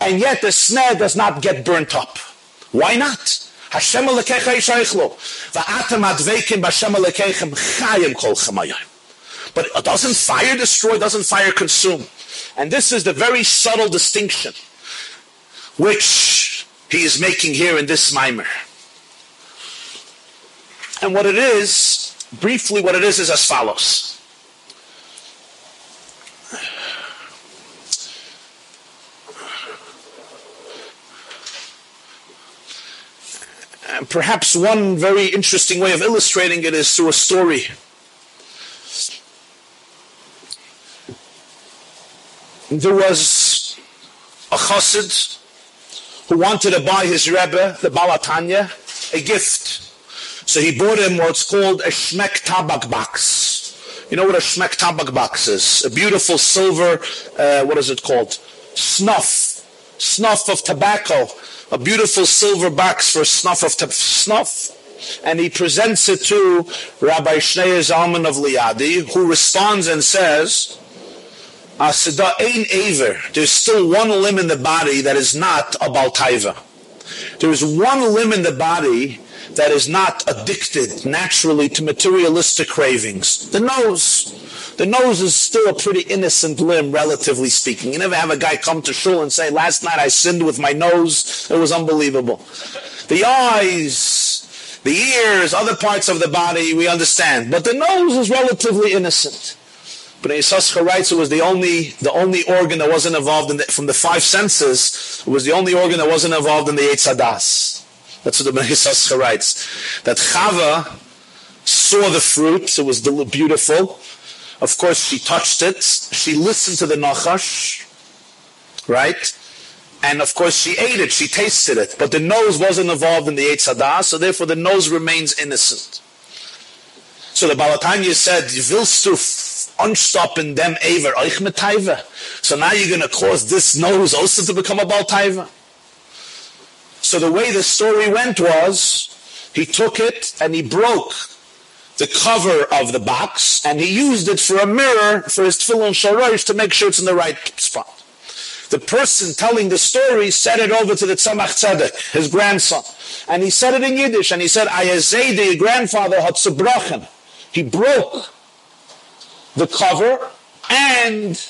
And yet the sneh does not get burnt up. Why not? Hashem alekecha yishaychlo. Va'atem adveikim b'Hashem alekechem chayim kol chamayim. But doesn't fire destroy, doesn't fire consume? And this is the very subtle distinction which he is making here in this mimer. And what it is, briefly what it is, is as follows. Perhaps one very interesting way of illustrating it is through a story. There was a chassid who wanted to buy his Rebbe, the Baal HaTanya, a gift. So he bought him what's called a Shmek Tabak box. You know what a Shmek Tabak box is? A beautiful silver, uh, what is it called? Snuff. Snuff of tobacco a beautiful silver box for snuff of snuff. And he presents it to Rabbi Shneur Zalman of Liadi, who responds and says, ah, Asida ein aver. There's still one limb in the body that is not a baltaiva. There is one limb in the body that is not addicted naturally to materialistic cravings. The nose. The nose is still a pretty innocent limb, relatively speaking. You never have a guy come to shul and say, last night I sinned with my nose. It was unbelievable. The eyes, the ears, other parts of the body, we understand. But the nose is relatively innocent. But Yisachar writes it was the only, the only organ that wasn't involved in the, from the five senses, it was the only organ that wasn't involved in the Eitzadas. That's what the Yisachar writes. That Chava saw the fruit, it was beautiful, of course, she touched it. She listened to the nachash, right? And of course, she ate it. She tasted it. But the nose wasn't involved in the Eitzadah, so therefore the nose remains innocent. So the Baal HaTanya said, Willst du unstoppen dem Aver euch mit So now you're going to cause this nose also to become a Baltaiva. So the way the story went was, he took it and he broke the cover of the box, and he used it for a mirror for his tefillin shorosh to make sure it's in the right spot. The person telling the story said it over to the Tzemach Tzedek, his grandson, and he said it in Yiddish, and he said, Ayazedi, your grandfather, had. He broke the cover, and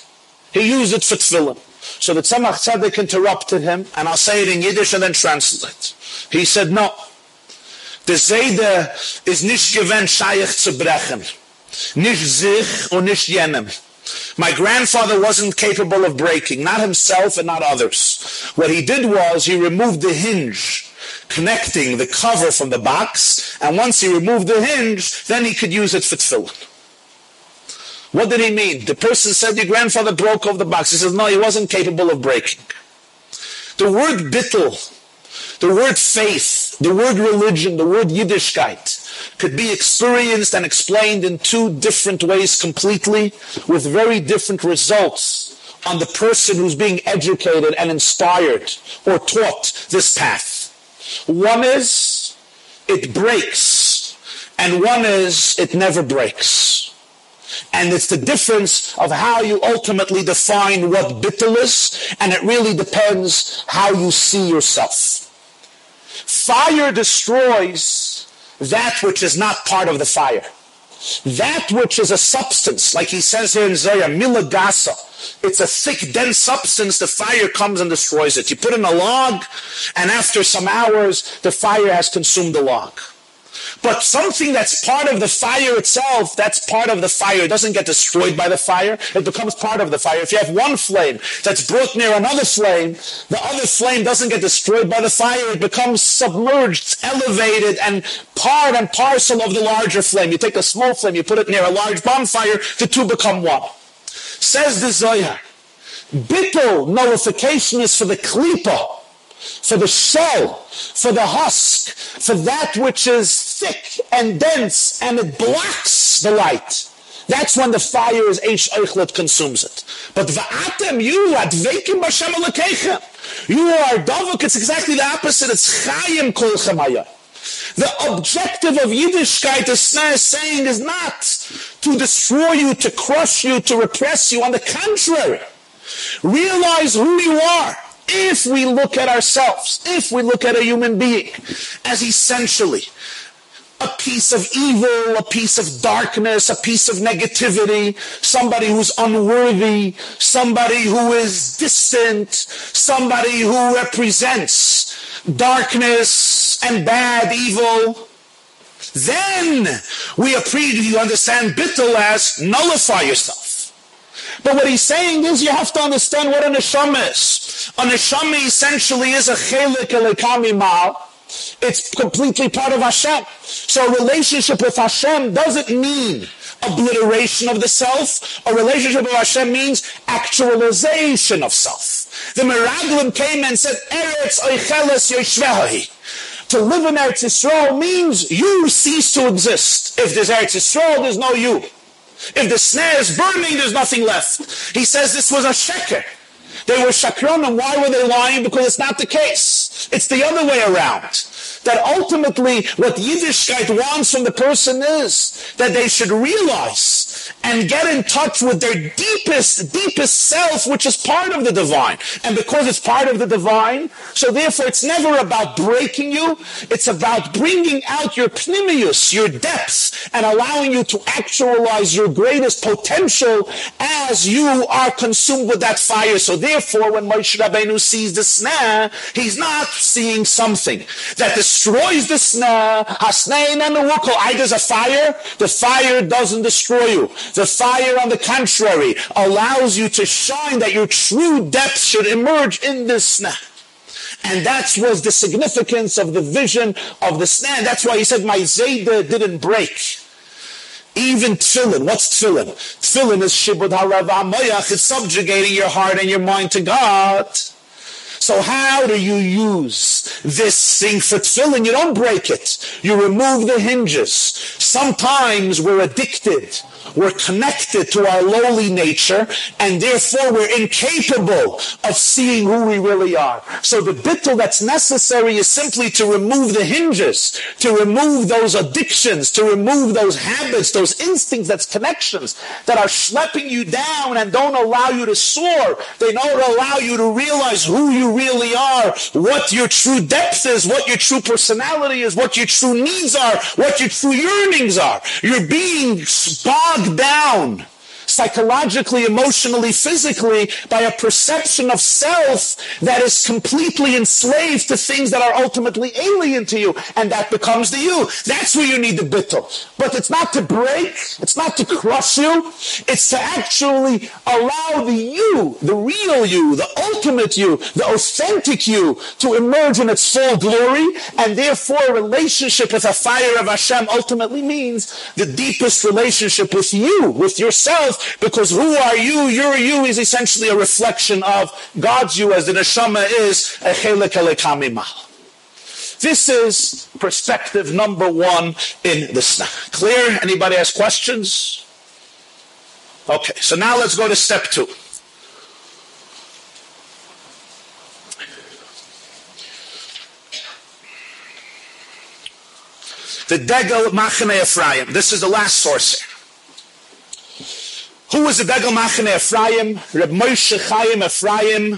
he used it for tefillin. So the Tzemach Tzedek interrupted him, and I'll say it in Yiddish and then translate. He said, no, Der Seide ist nicht gewöhnt, scheich zu brechen. Nicht sich und nicht jenem. My grandfather wasn't capable of breaking, not himself and not others. What he did was he removed the hinge connecting the cover from the box, and once he removed the hinge, then he could use it for tefillin. What did he mean? The person said your grandfather broke off the box. He says, no, he wasn't capable of breaking. The word bittel the word faith, the word religion, the word Yiddishkeit could be experienced and explained in two different ways completely with very different results on the person who's being educated and inspired or taught this path. One is it breaks and one is it never breaks. And it's the difference of how you ultimately define what bittul is, and it really depends how you see yourself. Fire destroys that which is not part of the fire. That which is a substance, like he says here in Zoya, milagasa. It's a thick, dense substance. The fire comes and destroys it. You put in a log, and after some hours, the fire has consumed the log. But something that's part of the fire itself, that's part of the fire. It doesn't get destroyed by the fire. It becomes part of the fire. If you have one flame that's brought near another flame, the other flame doesn't get destroyed by the fire. It becomes submerged, elevated, and part and parcel of the larger flame. You take a small flame, you put it near a large bonfire, the two become one. Says the Zohar, Bittel nullification is for the klipa for the shell, for the husk, for that which is thick and dense and it blocks the light. That's when the fire is Eish Eichlet consumes it. But Va'atem, you, Advekim Bashem Alekechem. You are Dovuk, it's exactly the opposite. It's Chayim Kol Chamaya. The objective of Yiddishkeit, the is saying, is not to destroy you, to crush you, to repress you. On the contrary, realize who you are. If we look at ourselves, if we look at a human being as essentially a piece of evil, a piece of darkness, a piece of negativity, somebody who's unworthy, somebody who is distant, somebody who represents darkness and bad, evil. Then we appreciate, you understand bittul as nullify yourself. But what he's saying is you have to understand what a neshama is. A neshama essentially is a chelik elikami mal it's completely part of Hashem. So a relationship with Hashem doesn't mean obliteration of the self. A relationship with Hashem means actualization of self. The Meraglim came and said, Eretz oicheles yoshvehi. To live in Eretz Yisrael means you cease to exist. If there's Eretz Yisrael, there's no you. If the sneh is burning, there's nothing left. He says this was a sheker. They were shakronim. Why were they lying? Because it's not the case. It's the other way around. That ultimately what Yiddishkeit wants from the person is that they should realize and get in touch with their deepest, deepest self, which is part of the divine. And because it's part of the divine, so therefore it's never about breaking you. It's about bringing out your pnimius, your depths, and allowing you to actualize your greatest potential as you are consumed with that fire. So therefore, when Moshe Rabbeinu sees the sneh, he's not seeing something that destroys the sneh. Hasnein and the wukol. I there's a fire. The fire doesn't destroy you. The fire, on the contrary, allows you to shine that your true depth should emerge in this sneh. And that was the significance of the vision of the sneh. That's why he said, my Zayda didn't break. Even tefillin. What's tefillin? Tefillin is shibud harav amayach. It's subjugating your heart and your mind to God. So how do you use this thing for tefillin? You don't break it. You remove the hinges. Sometimes we're addicted we're connected to our lowly nature, and therefore we're incapable of seeing who we really are. So the bittul that's necessary is simply to remove the hinges, to remove those addictions, to remove those habits, those instincts, that's connections that are schlepping you down and don't allow you to soar. They don't allow you to realize who you really are, what your true depth is, what your true personality is, what your true needs are, what your true yearnings are. You're being bogged bogged down psychologically, emotionally, physically by a perception of self that is completely enslaved to things that are ultimately alien to you. And that becomes the you. That's where you need the bittul. But it's not to break. It's not to crush you. It's to actually allow the you, the real you, the ultimate you, the authentic you to emerge in its full glory. And therefore relationship with a fire of Hashem ultimately means the deepest relationship with you, with yourself, because who are you? Your you is essentially a reflection of God's you as the neshama is a chelik This is perspective number one in the sneh. Clear? Anybody has questions? Okay, so now let's go to step two. The Degel Machane Ephraim. This is the last source who was the Degel Machane Ephraim? Reb Moshe Chaim Ephraim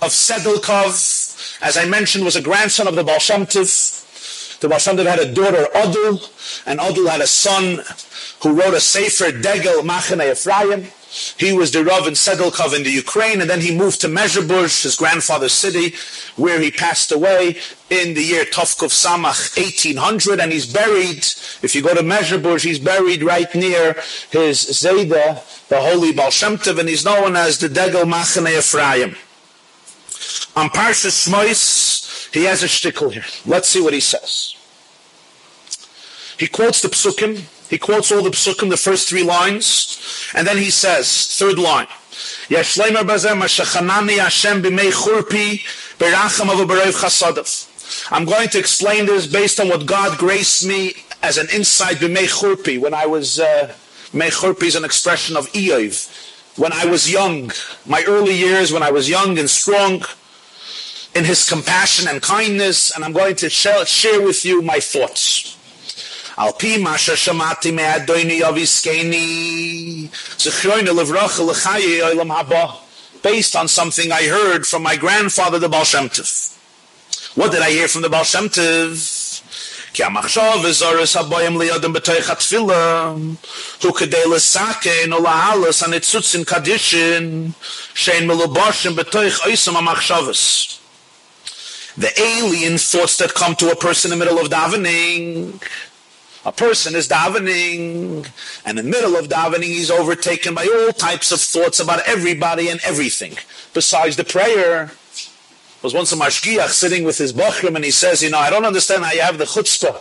of Sedlkov, as I mentioned, was a grandson of the Baal Shem. The Baal had a daughter, Odul, and Odul had a son who wrote a Sefer Degel Machane Ephraim. He was the Rav in Sedlkov in the Ukraine, and then he moved to Mezhebush, his grandfather's city, where he passed away in the year Tovkov Samach 1800, and he's buried, if you go to Mezhebush, he's buried right near his Zayda, the holy Baal Shem and he's known as the Degel Machane Ephraim. On Parsha Shmois, he has a shtickle here. Let's see what he says. He quotes the psukim, he quotes all the psukim, the first three lines, and then he says, third line, Yeshleimer bazem shachanani Hashem b'mei churpi beracham of chasadav. I'm going to explain this based on what God graced me as an insight b'mei churpi when I was uh, Mechorpi is an expression of Eiv. When I was young, my early years when I was young and strong, in his compassion and kindness, and I'm going to share with you my thoughts. Al pi masha shamati me adoini yaviskeni. Zichroine levracha lechaye oilam haba. Based on something I heard from my grandfather, the Baal What did I hear from the Baal Shem Tov? Ki amachshav ezoris haboyim liyodim b'toich atfila, hu kedei lesakein o lahalas anitzutsin kadishin, shein meluboshim b'toich oisam amachshavas. The alien thoughts that come to a person in the middle of davening, a person is davening, and in the middle of davening, he's overtaken by all types of thoughts about everybody and everything. Besides the prayer, was once a mashgiach sitting with his bachrim and he says, you know, I don't understand how you have the chutzpah.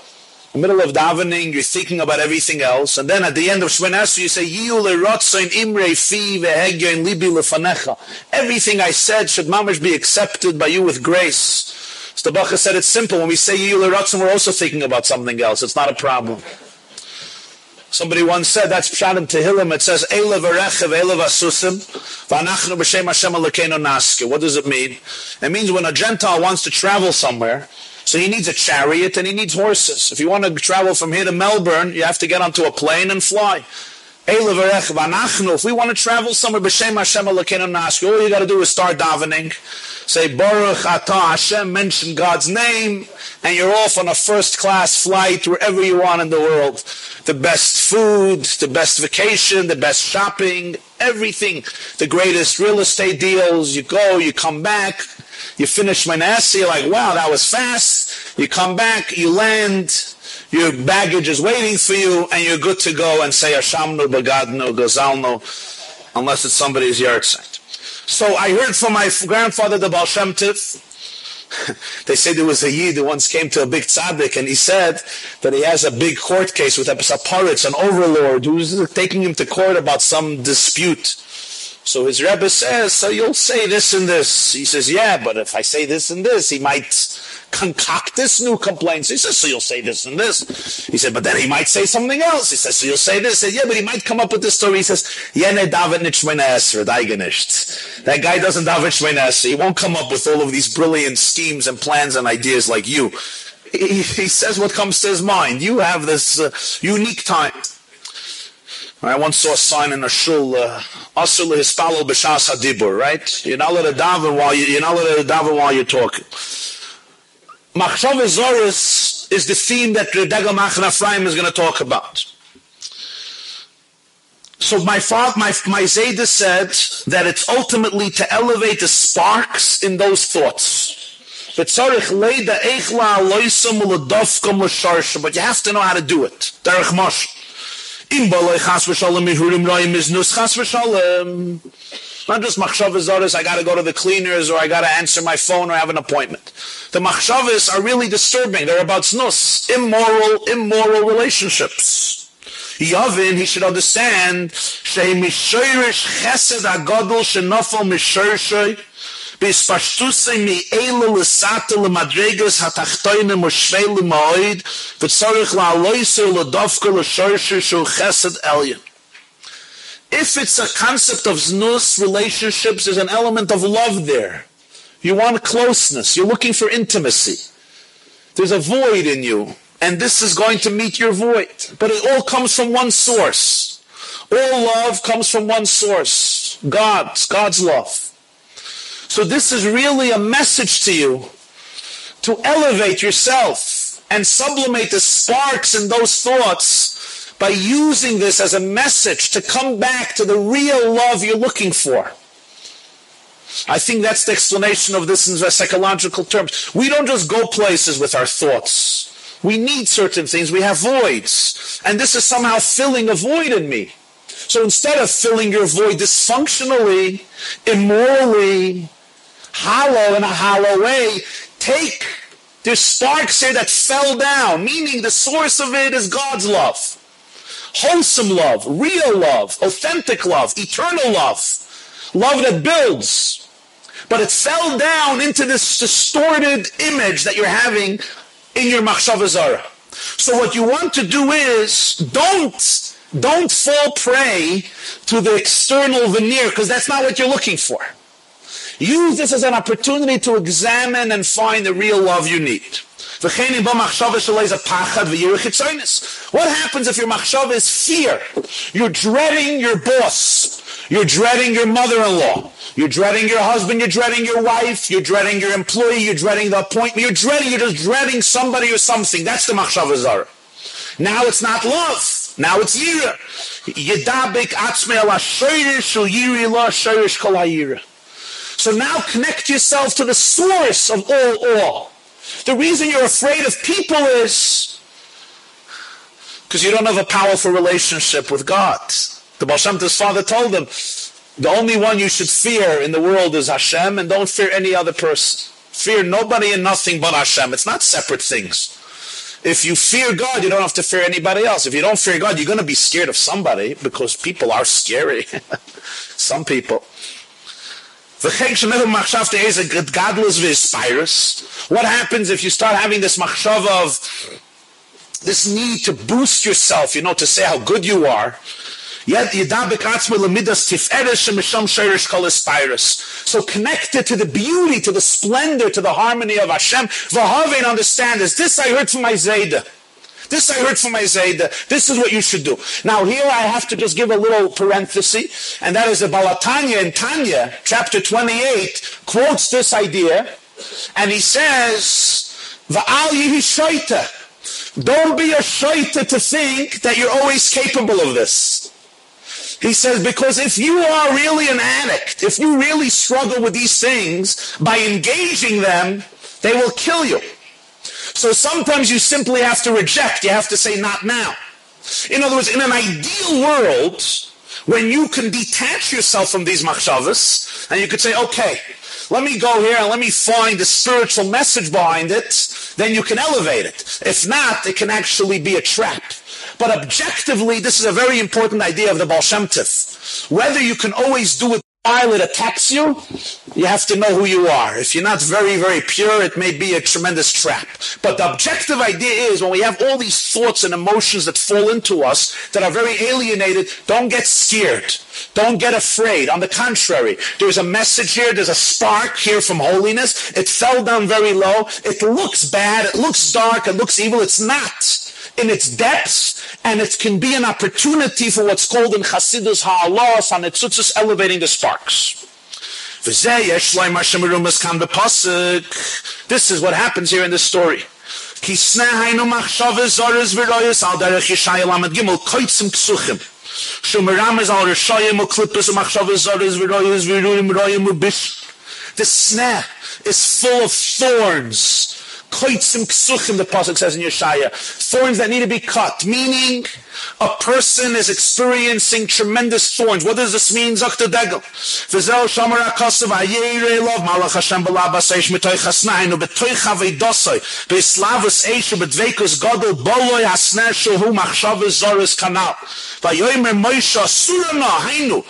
In the middle of davening, you're thinking about everything else. And then at the end of Shemon Esrei, you say, imrei fi libi. Everything I said should mamash be accepted by you with grace. The Bacha said it's simple. When we say Yiyu we're also thinking about something else. It's not a problem. Somebody once said that's Pshat in Tehillim. It says Eilev Erechev Eilev Asusim V'anachnu B'Shem Hashem Elokeinu Naske. What does it mean? It means when a Gentile wants to travel somewhere, so he needs a chariot and he needs horses. If you want to travel from here to Melbourne, you have to get onto a plane and fly. If we want to travel somewhere, B'Shem Hashem Elokeinu Naske, all you got to do is start davening. Say Baruch Atah Hashem, mention God's name, and you're off on a first class flight wherever you want in the world. The best food, the best vacation, the best shopping, everything. The greatest real estate deals. You go, you come back, you finish Manasseh, you're like, wow, that was fast. You come back, you land, your baggage is waiting for you, and you're good to go and say Hashamnu, Bagadnu, Gazalnu, unless it's somebody's yahrzeit. So I heard from my grandfather, the Baal Shem Tov, they say there was a Yid who once came to a big tzaddik and he said that he has a big court case with a paritz, an overlord, who's taking him to court about some dispute. So his Rebbe says, so you'll say this and this. He says, yeah, but if I say this and this, he might concoct this new complaint. So he says, so you'll say this and this. He said, but then he might say something else. He says, so you'll say this. He said, yeah, but he might come up with this story. He says, Yene That guy doesn't daven He won't come up with all of these brilliant schemes and plans and ideas like you. He, he says what comes to his mind. You have this uh, unique time. I once saw a sign in a shul, uh, Asul hispalo b'shas hadibur, right? You're not allowed to daven while you, you're not allowed to daven while you're talking. Machshav Zoris is the theme that the Degel Machane Ephraim is going to talk about. So my father, my, my Zayda said that it's ultimately to elevate the sparks in those thoughts. But you have to know how to do it. Derech Moshe. Im balay chas v'shalom mihurim roim is nus chas v'shalom. Not just machshavas I got to go to the cleaners or I got to answer my phone or have an appointment. The machshavas are really disturbing. They're about snus, immoral, immoral relationships. Yavin, he should understand, shei mishoirish chesed agadol bis mi lesate le mo shvele moid la le dofke le shorshe shul chesed elyon. If it's a concept of znus, relationships, there's an element of love there. You want closeness. You're looking for intimacy. There's a void in you, and this is going to meet your void. But it all comes from one source. All love comes from one source. God's, God's love. So this is really a message to you to elevate yourself and sublimate the sparks in those thoughts by using this as a message to come back to the real love you're looking for. I think that's the explanation of this in psychological terms. We don't just go places with our thoughts. We need certain things. We have voids. And this is somehow filling a void in me. So instead of filling your void dysfunctionally, immorally, hollow in a hollow way, take the sparks here that fell down, meaning the source of it is God's love. Wholesome love, real love, authentic love, eternal love, love that builds. But it fell down into this distorted image that you're having in your machshava zara. So what you want to do is don't Don't fall prey to the external veneer because that's not what you're looking for. Use this as an opportunity to examine and find the real love you need. What happens if your machshava is fear? You're dreading your boss. You're dreading your mother-in-law. You're dreading your husband. You're dreading your wife. You're dreading your employee. You're dreading the appointment. You're dreading, you're just dreading somebody or something. That's the machshava zara. Now it's not love. Now it's yira. Yedabik atzme ala shoyrish shul yiri la kol So now connect yourself to the source of all all. The reason you're afraid of people is because you don't have a powerful relationship with God. The Shem father told him, the only one you should fear in the world is Hashem, and don't fear any other person. Fear nobody and nothing but Hashem. It's not separate things. If you fear God, you don't have to fear anybody else. If you don't fear God, you're going to be scared of somebody because people are scary. Some people. What happens if you start having this machshava of this need to boost yourself, you know, to say how good you are? Yet So connected to the beauty, to the splendor, to the harmony of Hashem. V'havein understand this. This I heard from my Zayda. This I heard from Zayda. This is what you should do. Now here I have to just give a little parenthesis, and that is the Baal HaTanya in Tanya, chapter 28, quotes this idea, and he says, Va'al shaita. Don't be a shaita to think that you're always capable of this. He says, because if you are really an addict, if you really struggle with these things, by engaging them, they will kill you. So sometimes you simply have to reject. You have to say, not now. In other words, in an ideal world, when you can detach yourself from these machshavas, and you could say, okay, let me go here and let me find the spiritual message behind it, then you can elevate it. If not, it can actually be a trap. But objectively, this is a very important idea of the Baal. Whether you can always do it while it attacks you, you have to know who you are. If you're not very, very pure, it may be a tremendous trap. But the objective idea is when we have all these thoughts and emotions that fall into us that are very alienated, don't get scared. Don't get afraid. On the contrary, there's a message here, there's a spark here from holiness. It fell down very low. It looks bad, it looks dark, it looks evil. It's not in its depths, and it can be an opportunity for what's called in Chassidus Ha'alos, and it's elevating the sparks. This is what happens here in this story. The sneh is full of thorns koitzim ksuchim, the pasuk says in Yeshaya, thorns that need to be cut, meaning a person is experiencing tremendous thorns. What does this mean? Zakta degel. V'zel shomer akasav ayere lov malach Hashem b'labas eish mitoich hasnainu b'toich avedosoi b'islavus eish b'dveikus godel boloi hasner shehu machshavus zoris kanal. V'yoymer Moshe surana hainu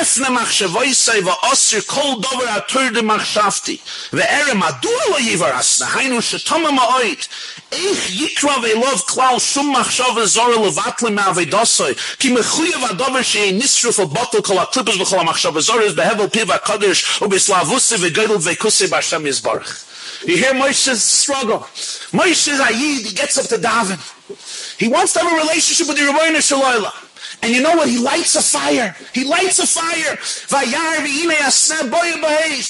Esne va osir kol dover a. Ve ere lo yivar asne, hainu yikra ve lov klal shum. Ki nisru fo botol kol piv yizbarach. You hear Moshe's struggle. Moshe's Ayid, he gets up to daven. He wants to have a relationship with the Rebbeinu Shalayla. And you know what? He lights a fire. He lights a fire.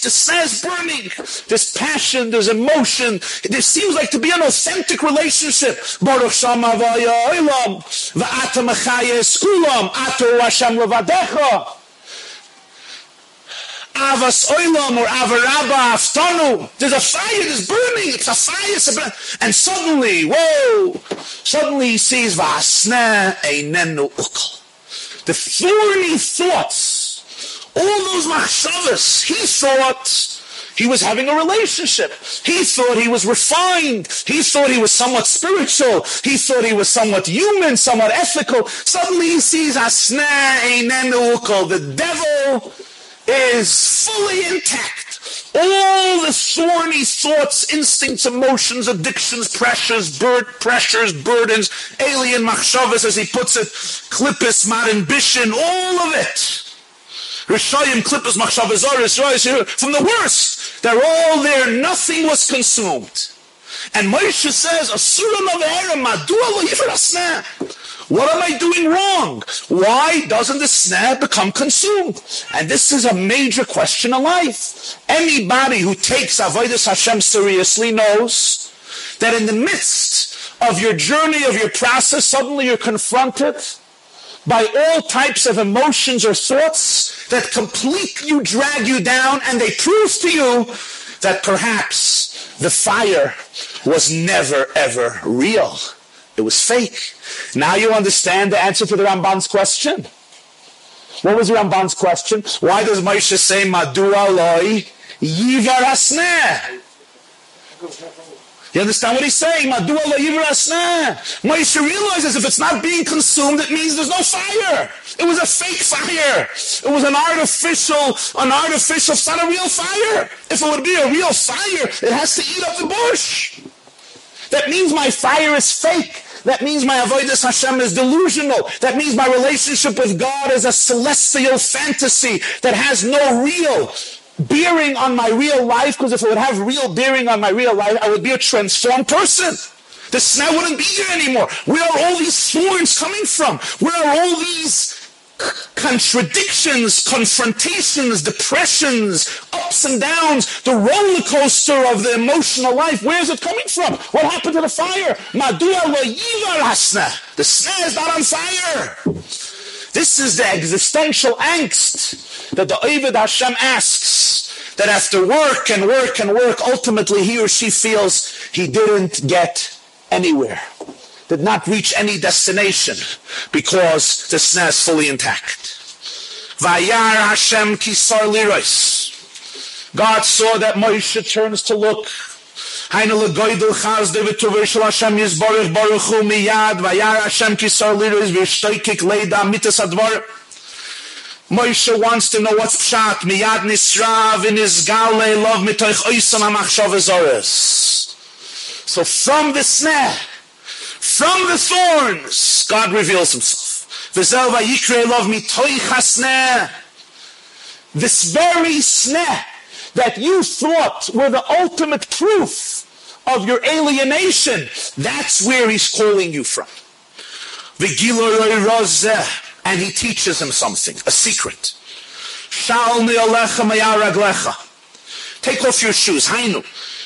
The sneh burning. There's passion, this emotion. There seems like to be an authentic relationship. Baruch. Avas Oilam or Avaraba Aftanu. There's a fire that's burning. It's a fire. And suddenly, whoa, suddenly he sees Vasne Einenu Ukal. The thorny thoughts, all those machshavas, he thought he was having a relationship. He thought he was refined. He thought he was somewhat spiritual. He thought he was somewhat human, somewhat ethical. Suddenly he sees Asna Einenu Ukal. The devil is fully intact. all the thorny thoughts, instincts, emotions, addictions, pressures, bur- pressures, burdens, alien machshavas, as he puts it, klippis, marinbishin, all of it. Rishayim, klippis, machshavas, from the worst. They're all there. Nothing was consumed. And Moshe says, Asuram of Madua what am I doing wrong? Why doesn't the sneh become consumed? And this is a major question of life. Anybody who takes Avodah Hashem seriously knows that in the midst of your journey, of your process, suddenly you're confronted by all types of emotions or thoughts that completely drag you down and they prove to you that perhaps the fire was never ever real. It was fake. Now you understand the answer to the Ramban's question. What was the Ramban's question? Why does Moshe say Madua loy yivar asneh? You understand what he's saying? Madua loy yivar asneh. Moshe realizes if it's not being consumed, it means there's no fire. It was a fake fire. It was an artificial, an artificial, it's not a real fire. If it would be a real fire, it has to eat up the bush. That means my fire is fake. That means my avodas Hashem is delusional. That means my relationship with God is a celestial fantasy that has no real bearing on my real life, because if it would have real bearing on my real life, I would be a transformed person. The sneh wouldn't be here anymore. Where are all these thorns coming from? Where are all these contradictions, confrontations, depressions, ups and downs, the roller coaster of the emotional life. Where is it coming from? What happened to the fire? The sneh is not on fire. This is the existential angst that the Ovid Hashem asks that after work and work and work, ultimately he or she feels he didn't get anywhere did not reach any destination because the sneh is fully intact. Vayar Hashem kisar liros. God saw that Moshe turns to look. Hayna legoydel chaz de v'tuver shel Hashem baruch hu miyad vayar Hashem kisar liros v'shtoikik leida mitas advar. Moshe wants to know what's pshat miyad in his gale love mitoich oisan amachshav So from the sneh, from the thorns, God reveals himself. This very sneh that you thought were the ultimate proof of your alienation, that's where he's calling you from. And he teaches him something, a secret. Take off your shoes. Hainu.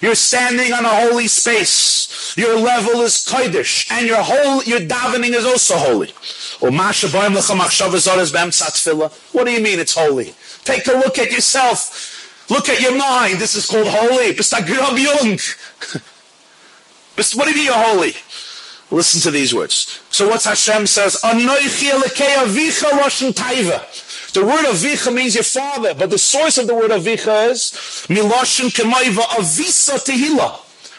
You're standing on a holy space. Your level is kodesh, and your whole your davening is also holy. Oh, what do you mean it's holy? Take a look at yourself. Look at your mind. This is called holy. What do you mean you're holy? Listen to these words. So what's Hashem says? The word avicha means your father, but the source of the word avicha is miloshin kemaiva avisa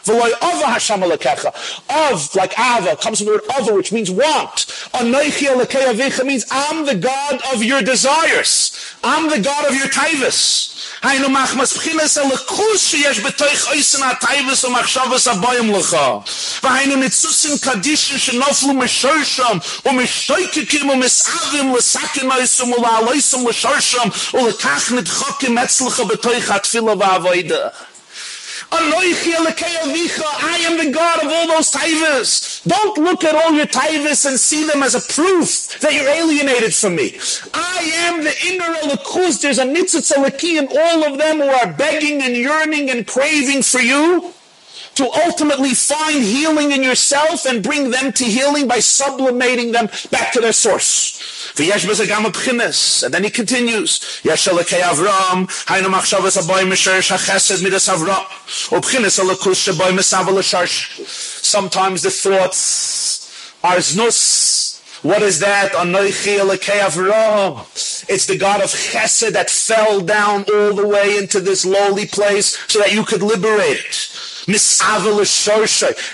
tehila. Of, like Ava, comes from the word Ava, which means want. means I'm the God of your desires. I'm the God of your taivas. היינו מחמס בחינס הלכוס שיש בתוך אויסן הטייבס ומחשבס הבוים לך. והיינו ניצוסים קדישן שנופלו משורשם ומשתויקקים ומסעבים לסכן אויסם ולעלויסם לשורשם ולכך נדחוקים אצלך בתוך התפילה והavoida. I am the God of all those taivas. Don't look at all your taivas and see them as a proof that you're alienated from me. I am the inner elikus. There's a nitzitz in all of them who are begging and yearning and craving for you to ultimately find healing in yourself and bring them to healing by sublimating them back to their source. And then he continues, Sometimes the thoughts Arznus. What is that? It's the God of Chesed that fell down all the way into this lowly place so that you could liberate it.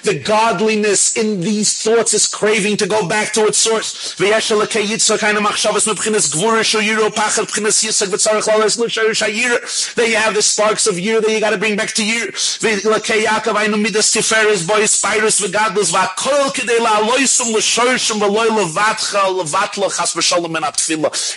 The godliness in these thoughts is craving to go back to its source. There you have the sparks of year that you got to bring back to year.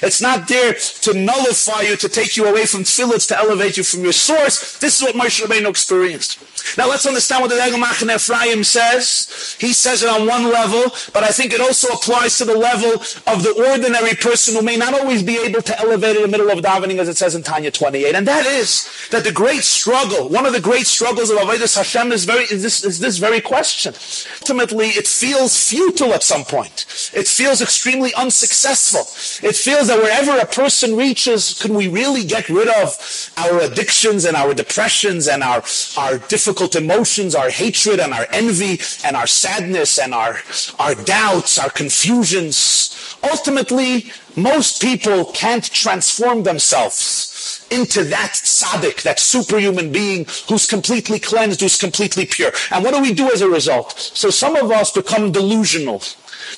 It's not there to nullify you, to take you away from tefillah, to elevate you from your source. This is what Moshe Rabbeinu experienced. Now let's understand what the Degel Machane Ephraim says. He says it on one level, but I think it also applies to the level of the ordinary person who may not always be able to elevate in the middle of davening, as it says in Tanya 28. And that is that the great struggle, one of the great struggles of Avodah Hashem is, very, is, this, is this very question. Ultimately, it feels futile at some point. It feels extremely unsuccessful. It feels that wherever a person reaches, can we really get rid of our addictions and our depressions and our, our difficult emotions, our hatred and our envy and our sadness and our, our doubts, our confusions. Ultimately, most people can't transform themselves into that tzaddik, that superhuman being who's completely cleansed, who's completely pure. And what do we do as a result? So some of us become delusional.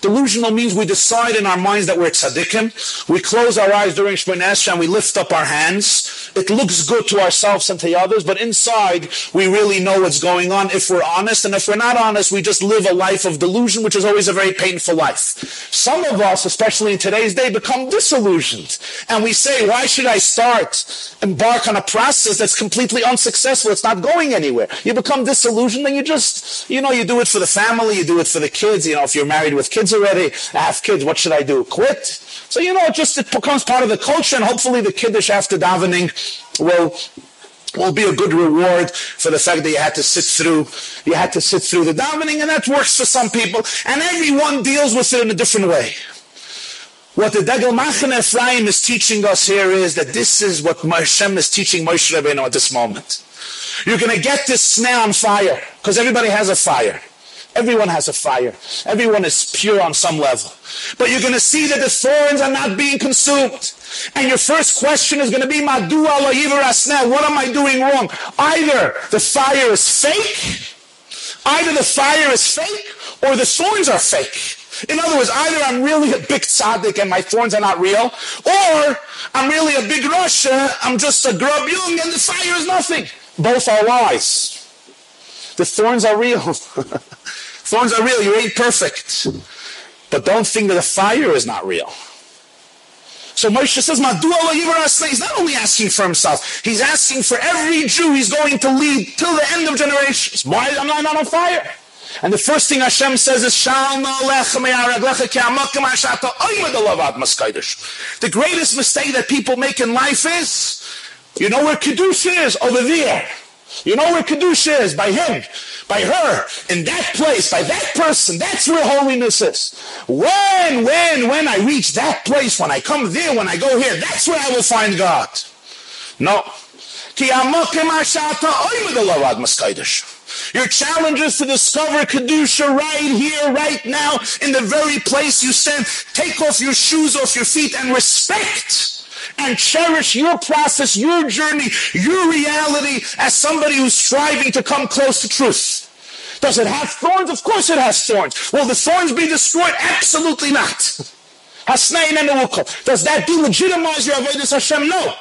Delusional means we decide in our minds that we're tzaddikim. We close our eyes during Shemon and we lift up our hands. It looks good to ourselves and to others, but inside we really know what's going on if we're honest. And if we're not honest, we just live a life of delusion, which is always a very painful life. Some of us, especially in today's day, become disillusioned. And we say, why should I start, embark on a process that's completely unsuccessful? It's not going anywhere. You become disillusioned and you just, you know, you do it for the family, you do it for the kids. You know, if you're married with kids already, I have kids, what should I do? Quit? So, you know, it just, it becomes part of the culture and hopefully the kiddush after davening will will be a good reward for the fact that you had to sit through, you had to sit through the davening, and that works for some people. And everyone deals with it in a different way. What the Degel Machane Ephraim is teaching us here is that this is what Hashem is teaching Moshe Rabbeinu at this moment. You're going to get this sneh on fire, because everybody has a fire. Everyone has a fire. Everyone is pure on some level. But you're going to see that the thorns are not being consumed. And your first question is going to be, Madua What am I doing wrong? Either the fire is fake, either the fire is fake, or the thorns are fake. In other words, either I'm really a big tzaddik and my thorns are not real, or I'm really a big rasha, I'm just a grub young and the fire is nothing. Both are lies. The thorns are real. Thorns are real. You ain't perfect. But don't think that the fire is not real. So Moshe says, He's not only asking for himself, he's asking for every Jew he's going to lead till the end of generations. Why am I not on fire? And the first thing Hashem says is, The greatest mistake that people make in life is, you know where Kedusha is? Over there. You know where Kedusha is? By him, by her, in that place, by that person. That's where holiness is. When, when, when I reach that place, when I come there, when I go here, that's where I will find God. No. Your challenge is to discover Kedusha right here, right now, in the very place you stand. Take off your shoes off your feet and respect and cherish your process, your journey, your reality as somebody who's striving to come close to truth. Does it have thorns? Of course it has thorns. Will the thorns be destroyed? Absolutely not. Does that delegitimize your avodas Hashem? No.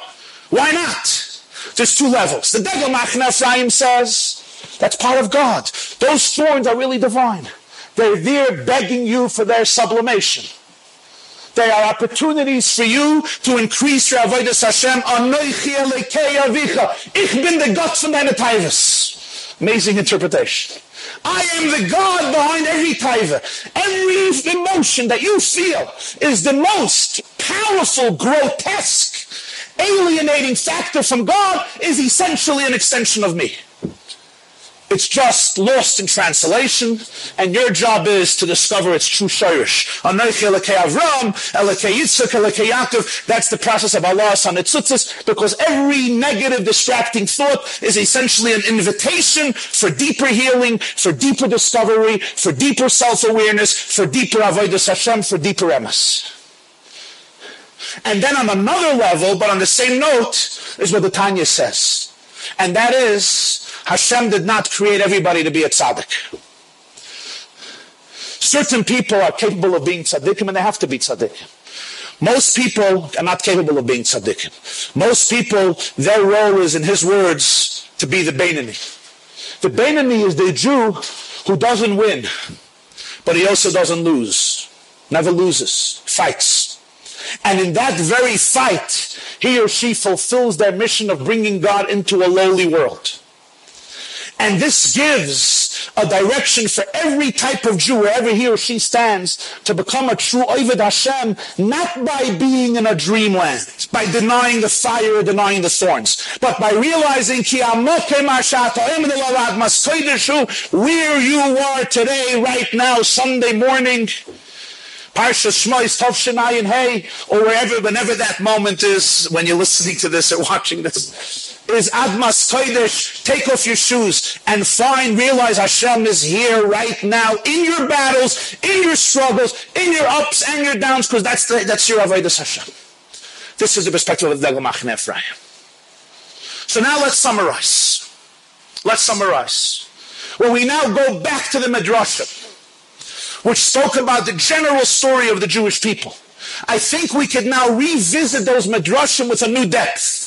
Why not? There's two levels. The Degel Machane Ephraim says that's part of God. Those thorns are really divine. They're there begging you for their sublimation. They are opportunities for you to increase your avodas Hashem. Anoichi elekei. Ich bin the God von deine Taivas. Amazing interpretation. I am the God behind every taiva. Every emotion that you feel is the most powerful, grotesque, alienating factor from God is essentially an extension of me. It's just lost in translation, and your job is to discover its true shirish. That's the process of Allah Sanitzutzis, because every negative, distracting thought is essentially an invitation for deeper healing, for deeper discovery, for deeper self-awareness, for deeper avodah Hashem, for deeper emes. And then on another level, but on the same note, is what the Tanya says. And that is, Hashem did not create everybody to be a tzaddik. Certain people are capable of being tzaddikim and they have to be tzaddikim. Most people are not capable of being tzaddikim. Most people, their role is, in his words, to be the Beinani. The Beinani is the Jew who doesn't win, but he also doesn't lose. Never loses. Fights. And in that very fight, he or she fulfills their mission of bringing God into a lowly world. And this gives a direction for every type of Jew, wherever he or she stands, to become a true Ovid Hashem, not by being in a dreamland, by denying the fire denying the thorns, but by realizing where you are today, right now, Sunday morning, Parsha Shmois, Tov and Hey, or wherever, whenever that moment is, when you're listening to this or watching this, is Admas Kodesh. Take off your shoes and find, realize Hashem is here right now in your battles, in your struggles, in your ups and your downs, because that's that's your Avodah Hashem. This is the perspective of the Degel Machane Ephraim. So now let's summarize. Let's summarize. Well, we now go back to the Midrashim which spoke about the general story of the Jewish people. I think we could now revisit those midrashim with a new depth.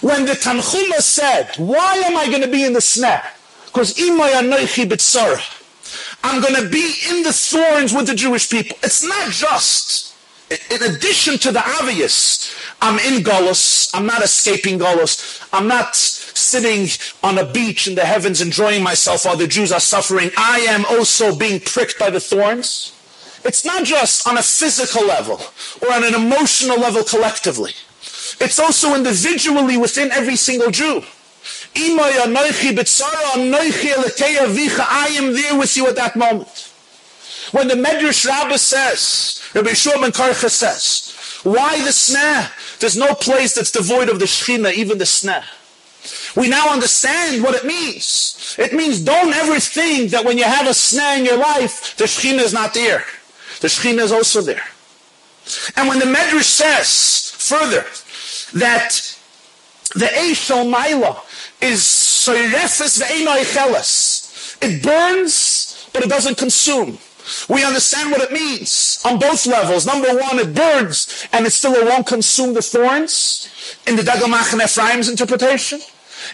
When the Tanchuma said, why am I going to be in the sneh? Because imay anoichi b'tzara. I'm going to be in the thorns with the Jewish people. It's not just, in addition to the obvious, I'm in Golos, I'm not escaping Golos, I'm not sitting on a beach in the heavens enjoying myself while the Jews are suffering, I am also being pricked by the thorns. It's not just on a physical level or on an emotional level collectively. It's also individually within every single Jew. I am there with you at that moment. When the Medrash Rabbah says, Rabbi Shua ben Karcha says, why the sneh? There's no place that's devoid of the Shechina, even the sneh. We now understand what it means. It means don't ever think that when you have a sneh in your life, the Shekhinah is not there. The Shekhinah is also there. And when the Medrash says further that the Eishel Maila is Soirefes Ve'enoi it burns, but it doesn't consume. We understand what it means on both levels. Number one, it burns, and it still won't consume the thorns in the Degel Machane Ephraim's interpretation.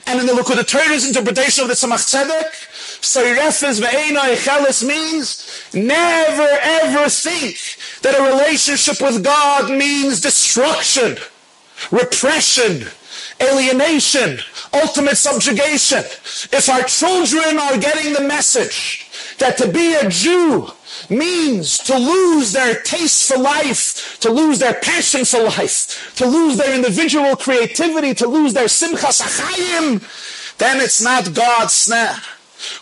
And in the Torah's interpretation of the Tzemach Tzedek, Soirefes ve'ena echelis means never ever think that a relationship with God means destruction, repression, alienation, ultimate subjugation. If our children are getting the message that to be a Jew means to lose their taste for life, to lose their passion for life, to lose their individual creativity, to lose their simchas achayim, then it's not God's sneh.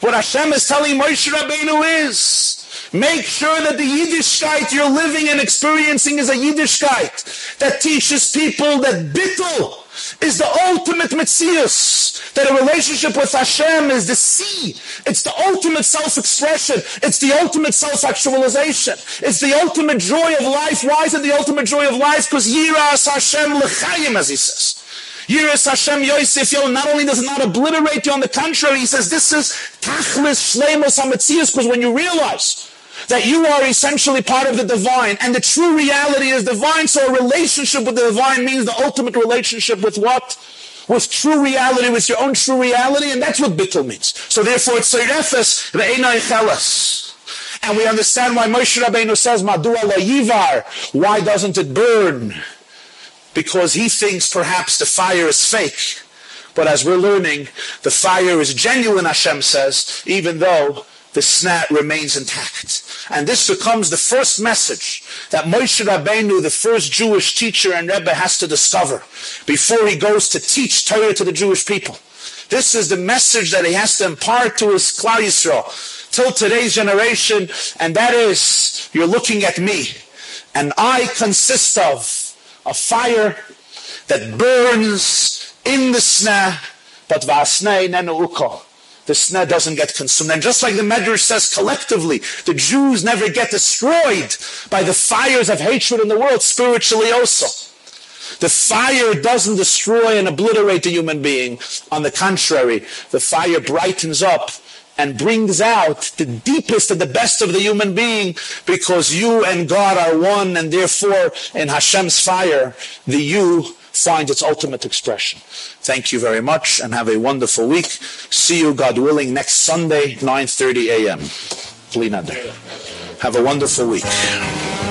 What Hashem is telling Moshe Rabbeinu is, Make sure that the Yiddishkeit you're living and experiencing is a Yiddishkeit that teaches people that bittul is the ultimate mitzias. That a relationship with Hashem is the sea. It's the ultimate self-expression. It's the ultimate self-actualization. It's the ultimate joy of life. Why is it the ultimate joy of life? Because Yiras Hashem l'chayim, as he says. Yiras Hashem Yosef Yo, not only does it not obliterate you, on the contrary, he says this is tachlis shleimus hametzias, because when you realize that you are essentially part of the divine, and the true reality is divine. So a relationship with the divine means the ultimate relationship with what? With true reality, with your own true reality, and that's what bittul means. So therefore, it's seirefes ve'enai. And we understand why Moshe Rabbeinu says, Madua yivar. Why doesn't it burn? Because he thinks perhaps the fire is fake. But as we're learning, the fire is genuine, Hashem says, even though the sneh remains intact. And this becomes the first message that Moshe Rabbeinu, the first Jewish teacher and Rebbe, has to discover before he goes to teach Torah to the Jewish people. This is the message that he has to impart to his Klal Yisrael till today's generation, and that is, you're looking at me, and I consist of a fire that burns in the sneh, but vasnei nenu uko. The sneh doesn't get consumed. And just like the Medrash says collectively, the Jews never get destroyed by the fires of hatred in the world, spiritually also. The fire doesn't destroy and obliterate the human being. On the contrary, the fire brightens up and brings out the deepest and the best of the human being because you and God are one and therefore in Hashem's fire, the you finds its ultimate expression. Thank you very much and have a wonderful week. See you, God willing, next Sunday, 9.30 a.m. Have a wonderful week.